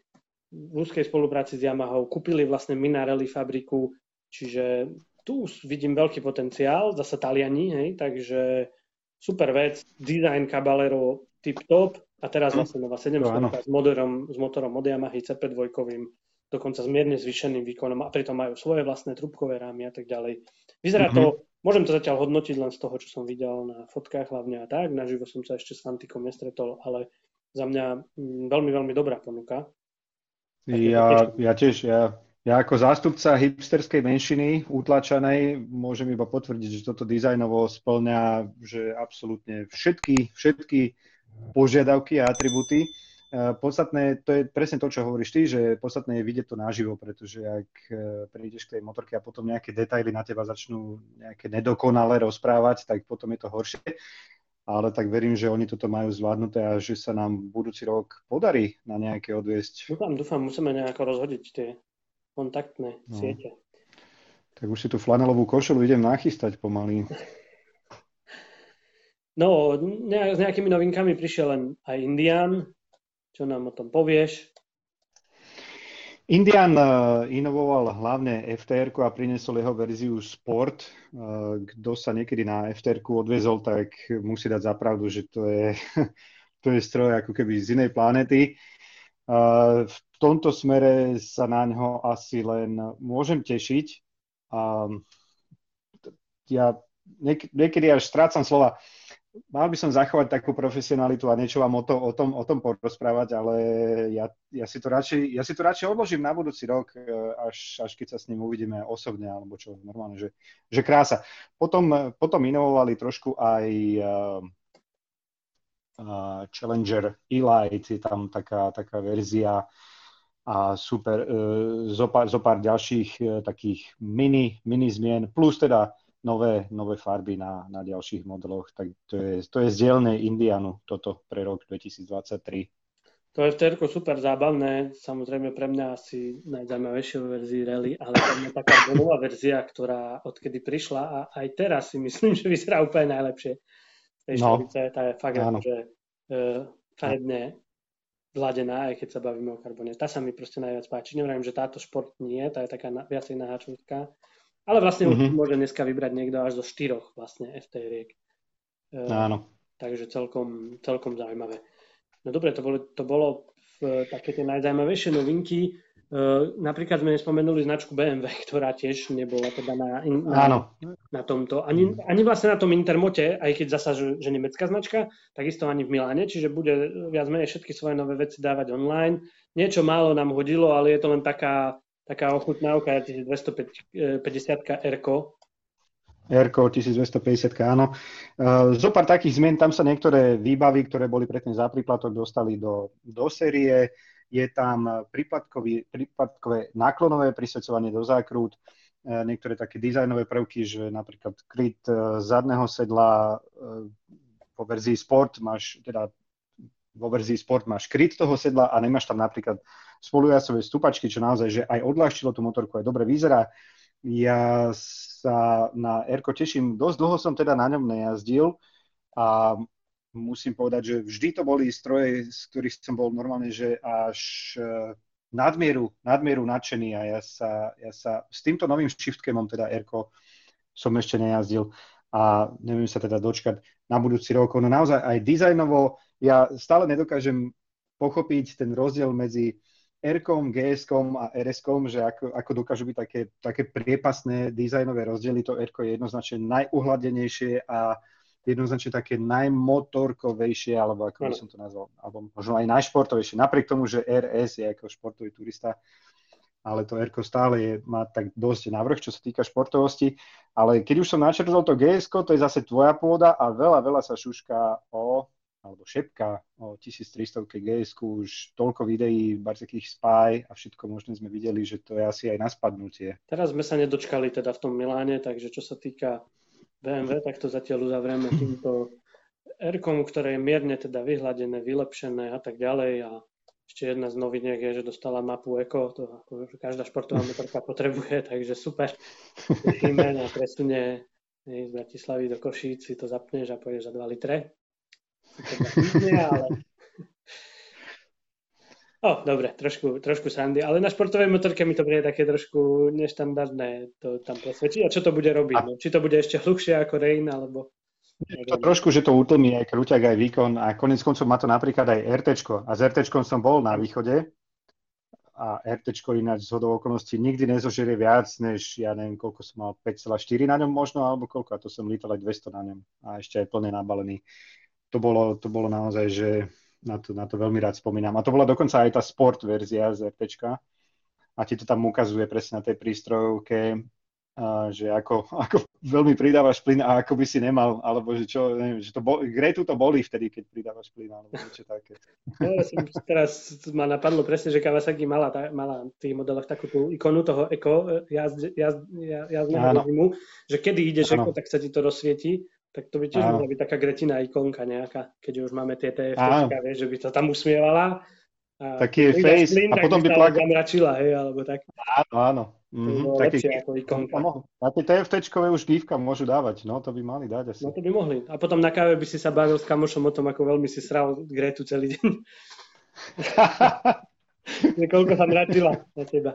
v úzkej spolupráci s Yamahou, kúpili vlastne Minarelli fabriku, čiže tu vidím veľký potenciál, zase Taliani, hej, takže super vec, design Caballero tip top, a teraz vlastne nová 700 s, motorom, s motorom od Yamaha CP2, dokonca s mierne zvýšeným výkonom a pritom majú svoje vlastné trubkové rámy a tak ďalej. Vyzerá mm-hmm. to, môžem to zatiaľ hodnotiť len z toho, čo som videl na fotkách hlavne a tak, naživo som sa ešte s Fantikom nestretol, ale za mňa mm, veľmi, veľmi dobrá ponuka. Ja, ja tiež, ja, ja ako zástupca hipsterskej menšiny utlačanej môžem iba potvrdiť, že toto dizajnovo splňa že absolútne všetky, všetky požiadavky a atributy. E, podstatné, to je presne to, čo hovoríš ty, že podstatné je vidieť to naživo, pretože ak e, prídeš k tej motorke a potom nejaké detaily na teba začnú nejaké nedokonale rozprávať, tak potom je to horšie. Ale tak verím, že oni toto majú zvládnuté a že sa nám budúci rok podarí na nejaké odviesť. Dúfam, dúfam, musíme nejako rozhodiť tie kontaktné no. siete. Tak už si tú flanelovú košelu idem nachystať pomaly. No, ne, s nejakými novinkami prišiel len aj Indian. Čo nám o tom povieš? Indian uh, inovoval hlavne FTR a priniesol jeho verziu Sport. Uh, kto sa niekedy na FTR odvezol, tak musí dať zapravdu, že to je, to je stroj ako keby z inej planety. Uh, v tomto smere sa na ňo asi len môžem tešiť. Ja niek- niekedy až strácam slova mal by som zachovať takú profesionalitu a niečo vám o, to, o, tom, o tom porozprávať, ale ja, ja, si to radšej, ja si to radšej odložím na budúci rok, e, až, až keď sa s ním uvidíme osobne, alebo čo normálne, že, že krása. Potom, potom inovovali trošku aj uh, uh, Challenger Elite, je tam taká, taká verzia a super, uh, zo, pár, zo pár ďalších uh, takých mini, mini zmien, plus teda nové, nové farby na, na ďalších modeloch, tak to je, to je z dielnej Indianu toto pre rok 2023. To je v super zábavné, samozrejme pre mňa asi najzaujímavejšia verzii Rally, ale to je taká nová verzia, ktorá odkedy prišla a aj teraz si myslím, že vyzerá úplne najlepšie. Tej no, tá je fakt že uh, farebne vladená, aj keď sa bavíme o karbone. Tá sa mi proste najviac páči. Nevrajím, že táto šport nie, tá je taká na, viacej naháčovská, ale vlastne mm-hmm. môže dneska vybrať niekto až zo štyroch vlastne FT-riek. E, Áno. Takže celkom, celkom zaujímavé. No dobre, to bolo, to bolo v, také tie najzaujímavejšie novinky. Uh, napríklad sme nespomenuli značku BMW, ktorá tiež nebola teda na, na, na tomto, ani, ani vlastne na tom Intermote, aj keď zasa, že, že nemecká značka, takisto ani v Miláne, čiže bude viac menej všetky svoje nové veci dávať online. Niečo málo nám hodilo, ale je to len taká taká ochutnávka 1250 R-ko. R-ko 1250, áno. Uh, zo pár takých zmien, tam sa niektoré výbavy, ktoré boli predtým za príplatok, dostali do, do série. Je tam príplatkové náklonové prisvedcovanie do zákrút, uh, niektoré také dizajnové prvky, že napríklad kryt uh, zadného sedla po verzii Sport máš, teda vo verzii Sport máš kryt toho sedla a nemáš tam napríklad spolujacové stupačky, čo naozaj, že aj odľahčilo tú motorku, aj dobre vyzerá. Ja sa na Erko teším, dosť dlho som teda na ňom nejazdil a musím povedať, že vždy to boli stroje, z ktorých som bol normálne, že až e, nadmieru, nadmieru nadšený a ja sa, ja sa s týmto novým shiftcamom, teda Erko, som ešte nejazdil a neviem sa teda dočkať na budúci rok. Ono naozaj aj dizajnovo, ja stále nedokážem pochopiť ten rozdiel medzi R-kom, GS-kom a RS-kom, že ako, ako dokážu byť také, také priepasné dizajnové rozdiely. To R je jednoznačne najuhladenejšie a jednoznačne také najmotorkovejšie, alebo ako by som to nazval, alebo možno aj najšportovejšie, napriek tomu, že RS je ako športový turista, ale to Erko stále je, má tak dosť navrh, čo sa týka športovosti. Ale keď už som načrtol to gs to je zase tvoja pôda a veľa, veľa sa šušká o, alebo šepka o 1300 gs už toľko videí, takých spy a všetko možné sme videli, že to je asi aj na spadnutie. Teraz sme sa nedočkali teda v tom Miláne, takže čo sa týka BMW, tak to zatiaľ uzavrieme týmto r ktoré je mierne teda vyhľadené, vylepšené a tak ďalej a ešte jedna z noviniek je, že dostala mapu Eko, to ako, každá športová motorka potrebuje, takže super. Tešíme na presunie z Bratislavy do Košíc, si to zapneš a pôjdeš za 2 litre. Ale... O, dobre, trošku, trošku sandy, ale na športovej motorke mi to bude také trošku neštandardné to tam presvedčiť. A čo to bude robiť? No? Či to bude ešte hlubšie ako Rain, alebo... To trošku, že to utlmí aj krúťak, aj výkon a konec koncov má to napríklad aj RT. A s RT som bol na východe a RT ináč z hodou okolností nikdy nezožerie viac, než ja neviem, koľko som mal, 5,4 na ňom možno, alebo koľko, a to som lítal aj 200 na ňom a ešte aj plne nabalený. To bolo, to bolo naozaj, že na to, na to veľmi rád spomínam. A to bola dokonca aj tá sport verzia z RT. A ti to tam ukazuje presne na tej prístrojovke, a že ako, ako veľmi pridávaš plyn a ako by si nemal, alebo že čo, neviem, že to bol, Gretu to boli vtedy, keď pridávaš plyn, alebo niečo také. No, ja som, teraz ma napadlo presne, že Kawasaki mala, tá, mala v tých modeloch takú tú ikonu toho eko jazd, jazd, jazdného režimu, že kedy ideš eko, tak sa ti to rozsvieti, tak to by tiež mohla byť taká Gretina ikonka nejaká, keď už máme tie TFT, že by to tam usmievala. A Taký je face plyn, a potom by plak... Zamračila, hej, alebo tak. Áno, áno. Mm-hmm, taký, ako ikonka. Na tie tft už gifka môžu dávať, no to by mali dať asi. No to by mohli. A potom na káve by si sa bavil s kamošom o tom, ako veľmi si sral Gretu celý deň. koľko sa mratila na teba.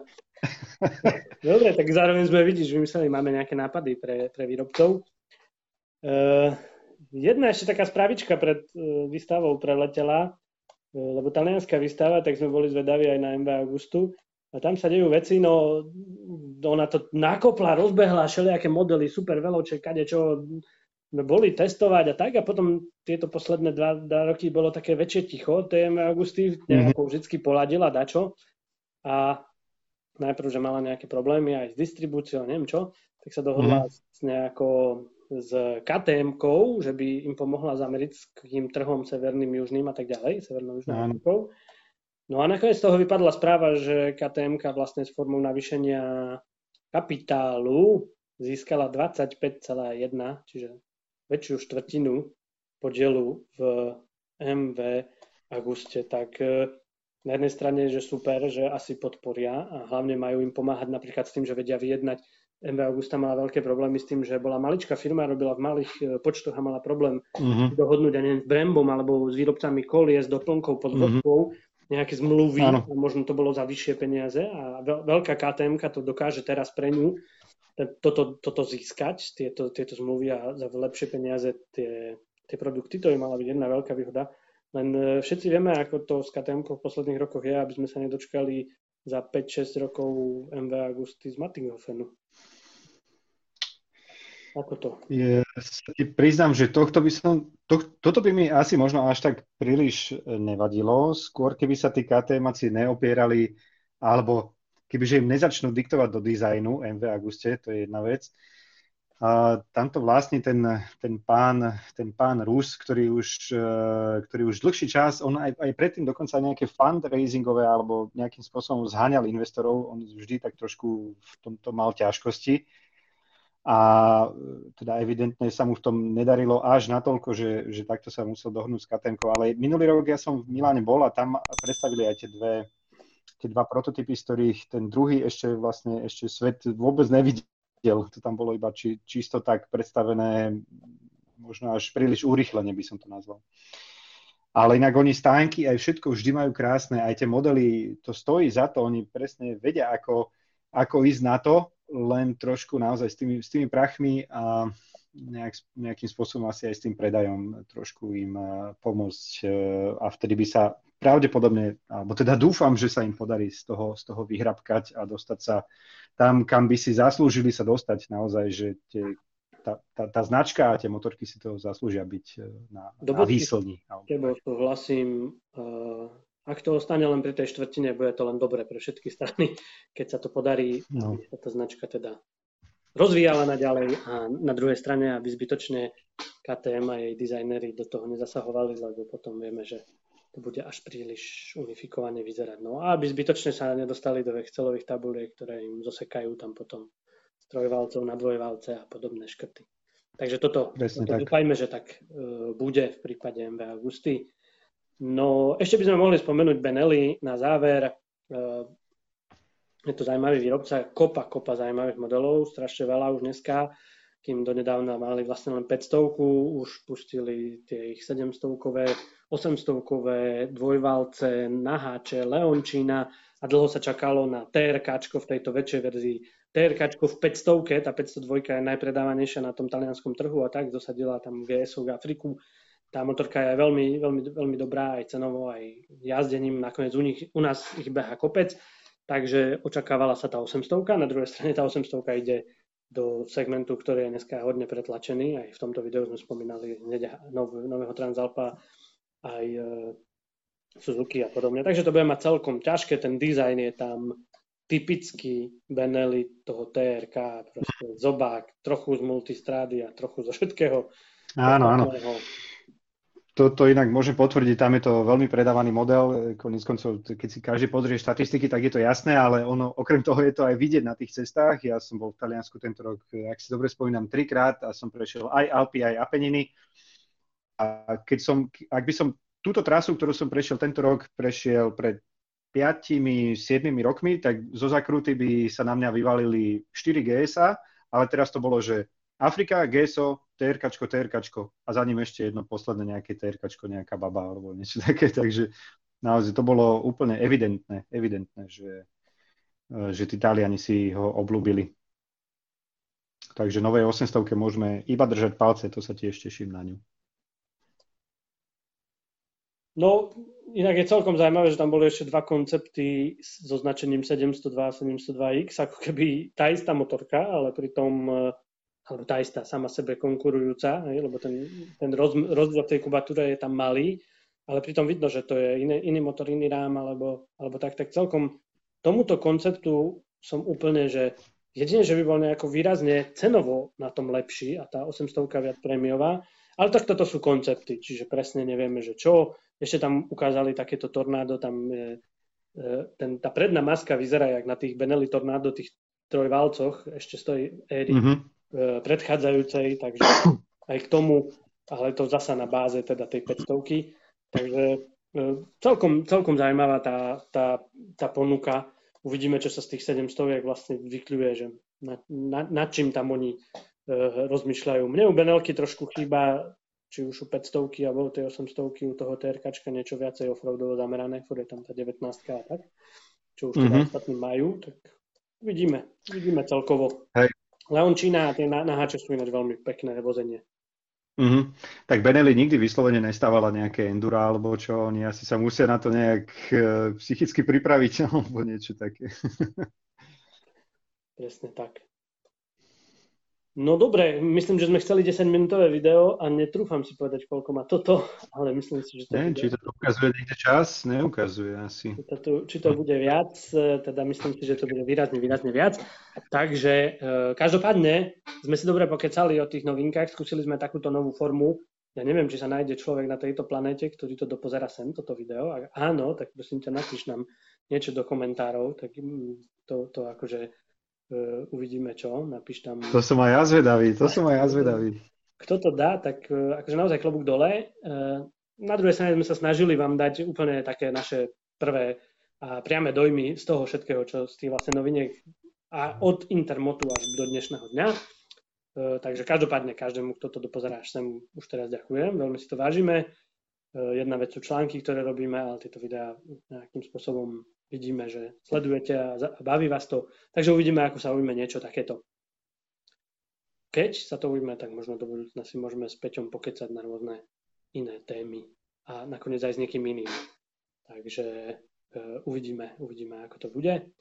Dobre, tak zároveň sme, vidíš, vymysleli, máme nejaké nápady pre, pre výrobcov. Uh, jedna ešte taká spravička pred uh, výstavou preletela, uh, lebo talianská výstava, tak sme boli zvedaví aj na MB Augustu a tam sa dejú veci, no ona to nakopla, rozbehla všelijaké modely, super veloček, kade čo boli testovať a tak a potom tieto posledné dva, dva roky bolo také väčšie ticho, TM Augusty nejako mm-hmm. vždycky poladila dačo a najprv, že mala nejaké problémy aj s distribúciou, neviem čo, tak sa dohodla mm-hmm. s nejako s ktm že by im pomohla s americkým trhom severným, južným a tak ďalej, severnou južnou Amerikou. No a nakoniec z toho vypadla správa, že KTM vlastne s formou navýšenia kapitálu získala 25,1, čiže väčšiu štvrtinu podielu v MV Auguste. Tak e, na jednej strane, že super, že asi podporia a hlavne majú im pomáhať napríklad s tým, že vedia vyjednať. MV Augusta mala veľké problémy s tým, že bola maličká firma, robila v malých e, počtoch a mala problém uh-huh. dohodnúť neviem, s Brembom alebo s výrobcami kolies, doplnkov pod uh-huh nejaké zmluvy, a možno to bolo za vyššie peniaze a veľká KTM to dokáže teraz pre ňu toto, toto získať, tieto, tieto zmluvy a za lepšie peniaze tie, tie produkty, to by mala byť jedna veľká výhoda. Len e, všetci vieme, ako to s KTM v posledných rokoch je, aby sme sa nedočkali za 5-6 rokov MV Agusty z Mattinghofenu. Ako to? Ja ti priznám, že tohto by som, to, toto by mi asi možno až tak príliš e, nevadilo. Skôr, keby sa tí KTMaci neopierali, alebo kebyže im nezačnú diktovať do dizajnu MV Auguste, to je jedna vec. A tamto vlastne ten, ten, pán, ten pán Rus, ktorý už, e, ktorý už dlhší čas, on aj, aj predtým dokonca nejaké fundraisingové alebo nejakým spôsobom zháňal investorov, on vždy tak trošku v tomto mal ťažkosti a e, teda evidentne sa mu v tom nedarilo až natoľko, že, že takto sa musel dohnúť s KTM. Ale minulý rok ja som v Miláne bol a tam predstavili aj tie dve tie dva prototypy, z ktorých ten druhý ešte vlastne ešte svet vôbec nevidel. To tam bolo iba či, čisto tak predstavené, možno až príliš urýchlene by som to nazval. Ale inak oni stánky aj všetko vždy majú krásne, aj tie modely, to stojí za to, oni presne vedia, ako, ako ísť na to, len trošku naozaj s tými, s tými prachmi a nejak, nejakým spôsobom asi aj s tým predajom trošku im eh, pomôcť eh, a vtedy by sa pravdepodobne, alebo teda dúfam, že sa im podarí z toho, z toho vyhrabkať a dostať sa tam, kam by si zaslúžili sa dostať naozaj, že tie tá, tá, tá značka a tie motorky si to zaslúžia byť na, na výslni. Tebo súhlasím. Uh, ak to ostane len pri tej štvrtine, bude to len dobre pre všetky strany, keď sa to podarí, no. aby sa tá značka teda rozvíjala naďalej a na druhej strane, aby zbytočne KTM a jej dizajnery do toho nezasahovali, lebo potom vieme, že to bude až príliš unifikovane vyzerať. No a aby zbytočne sa nedostali do Excelových tabuliek, ktoré im zosekajú tam potom z trojvalcov na dvojvalce a podobné škrty. Takže toto, toto dúfajme, že tak uh, bude v prípade MV Augusty. No ešte by sme mohli spomenúť Benelli na záver. Uh, je to zaujímavý výrobca, kopa, kopa zaujímavých modelov, strašne veľa už dneska, kým donedávna mali vlastne len 500, už pustili tie ich 700-kové, 800-kové, dvojvalce, naháče, Leončína a dlho sa čakalo na TRK v tejto väčšej verzii. TRK v 500, tá 502 je najpredávanejšia na tom talianskom trhu a tak dosadila tam GSO v Afriku. Tá motorka je veľmi, veľmi, veľmi dobrá aj cenovo, aj jazdením. Nakoniec u, nich, u nás ich beha kopec takže očakávala sa tá 800, na druhej strane tá 800 ide do segmentu, ktorý je dneska hodne pretlačený. Aj v tomto videu sme spomínali nov, nového Transalpa, aj e, Suzuki a podobne. Takže to bude mať celkom ťažké, ten dizajn je tam typický Benelli toho TRK, proste zobák, trochu z multistrády a trochu zo všetkého. Áno, áno. To, to inak môžem potvrdiť, tam je to veľmi predávaný model, konec koncov, keď si každý pozrie štatistiky, tak je to jasné, ale ono, okrem toho je to aj vidieť na tých cestách. Ja som bol v Taliansku tento rok, ak si dobre spomínam, trikrát a som prešiel aj Alpy, aj Apeniny. A keď som, ak by som túto trasu, ktorú som prešiel tento rok, prešiel pred 5-7 rokmi, tak zo zakruty by sa na mňa vyvalili 4 GSA, ale teraz to bolo, že Afrika, GSO, TRKčko, TRKčko a za ním ešte jedno posledné nejaké TRKčko, nejaká baba alebo niečo také, takže naozaj to bolo úplne evidentné, evidentné, že, e, že tí Taliani si ho oblúbili. Takže novej 800 môžeme iba držať palce, to sa tiež teším na ňu. No, inak je celkom zaujímavé, že tam boli ešte dva koncepty so značením 702 a 702X, ako keby tá istá motorka, ale pritom e, alebo tá istá sama sebe konkurujúca, lebo ten, ten roz, rozdiel tej kubatúre je tam malý, ale pritom vidno, že to je iný, iný motor, iný rám, alebo, alebo tak, tak celkom tomuto konceptu som úplne, že jedine, že by bol nejako výrazne cenovo na tom lepší a tá 800 viac prémiová, ale tak toto sú koncepty, čiže presne nevieme, že čo. Ešte tam ukázali takéto tornádo, tam je, e, ten, tá predná maska vyzerá jak na tých Benelli tornádo, tých trojvalcoch, ešte stojí éry. Mm-hmm E, predchádzajúcej, takže aj k tomu, ale to zasa na báze teda tej 500 Takže e, celkom, celkom zaujímavá tá, tá, tá ponuka. Uvidíme, čo sa z tých 700 vlastne vykľuje, že na, na, nad čím tam oni uh, rozmýšľajú. Mne u Benelky trošku chýba, či už u 500 alebo u tej 800 u toho TRK niečo viacej offroadovo zamerané, furt je tam tá 19 a tak, čo už teda mm-hmm. ostatní majú, tak uvidíme, uvidíme celkovo. Hej. Leončina a tie naháče sú ináč veľmi pekné vozenie. Mm-hmm. Tak Benelli nikdy vyslovene nestávala nejaké endura alebo čo, oni asi sa musia na to nejak e, psychicky pripraviť alebo niečo také. Presne tak. No dobre, myslím, že sme chceli 10-minútové video a netrúfam si povedať, koľko má toto, ale myslím si, že to Nie, bude... či to ukazuje niekde čas? Neukazuje asi. Či to, či to bude viac, e, teda myslím si, že to bude výrazne, výrazne viac. Takže e, každopádne sme si dobre pokecali o tých novinkách, skúsili sme takúto novú formu. Ja neviem, či sa nájde človek na tejto planete, ktorý to dopozera sem, toto video. Ak áno, tak prosím ťa, napíš nám niečo do komentárov, tak mm, to, to akože uvidíme čo, napíš tam... To som aj ja zvedavý, to som aj ja zvedavý. Kto to dá, tak uh, akože naozaj klobúk dole. Uh, na druhej strane sme sa snažili vám dať úplne také naše prvé a priame dojmy z toho všetkého, čo z tých vlastne noviniek a od Intermotu až do dnešného dňa. Takže každopádne každému, kto to dopozerá až sem, už teraz ďakujem, veľmi si to vážime. Jedna vec sú články, ktoré robíme, ale tieto videá nejakým spôsobom vidíme, že sledujete a baví vás to. Takže uvidíme, ako sa ujme niečo takéto. Keď sa to ujme, tak možno do budúcna si môžeme s Peťom pokecať na rôzne iné témy a nakoniec aj s niekým iným. Takže uh, uvidíme, uvidíme, ako to bude.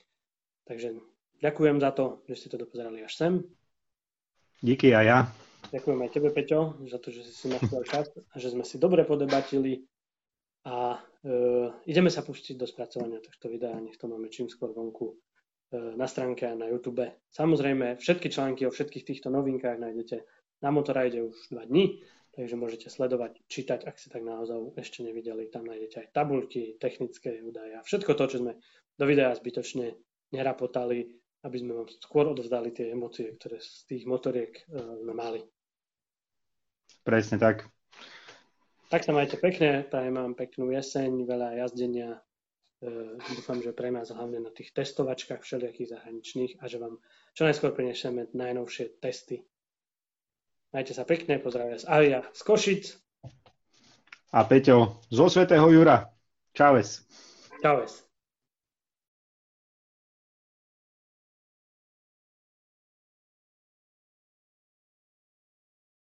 Takže ďakujem za to, že ste to dopozerali až sem. Díky a ja. Ďakujem aj tebe, Peťo, za to, že si si našiel čas a že sme si dobre podebatili a e, ideme sa pustiť do spracovania tohto videa, nech to máme čím skôr vonku e, na stránke a na YouTube. Samozrejme, všetky články o všetkých týchto novinkách nájdete na Motorajde už dva dní, takže môžete sledovať, čítať, ak ste tak naozaj ešte nevideli. Tam nájdete aj tabulky, technické údaje a všetko to, čo sme do videa zbytočne nerapotali, aby sme vám skôr odovzdali tie emócie, ktoré z tých motoriek e, sme mali. Presne tak. Tak sa majte pekne, prajem vám peknú jeseň, veľa jazdenia. E, dúfam, že pre nás hlavne na tých testovačkách všelijakých zahraničných a že vám čo najskôr prinesieme najnovšie testy. Majte sa pekne, pozdravia z Alia z Košic. A Peťo zo Svetého Jura. Čauves. Čauves.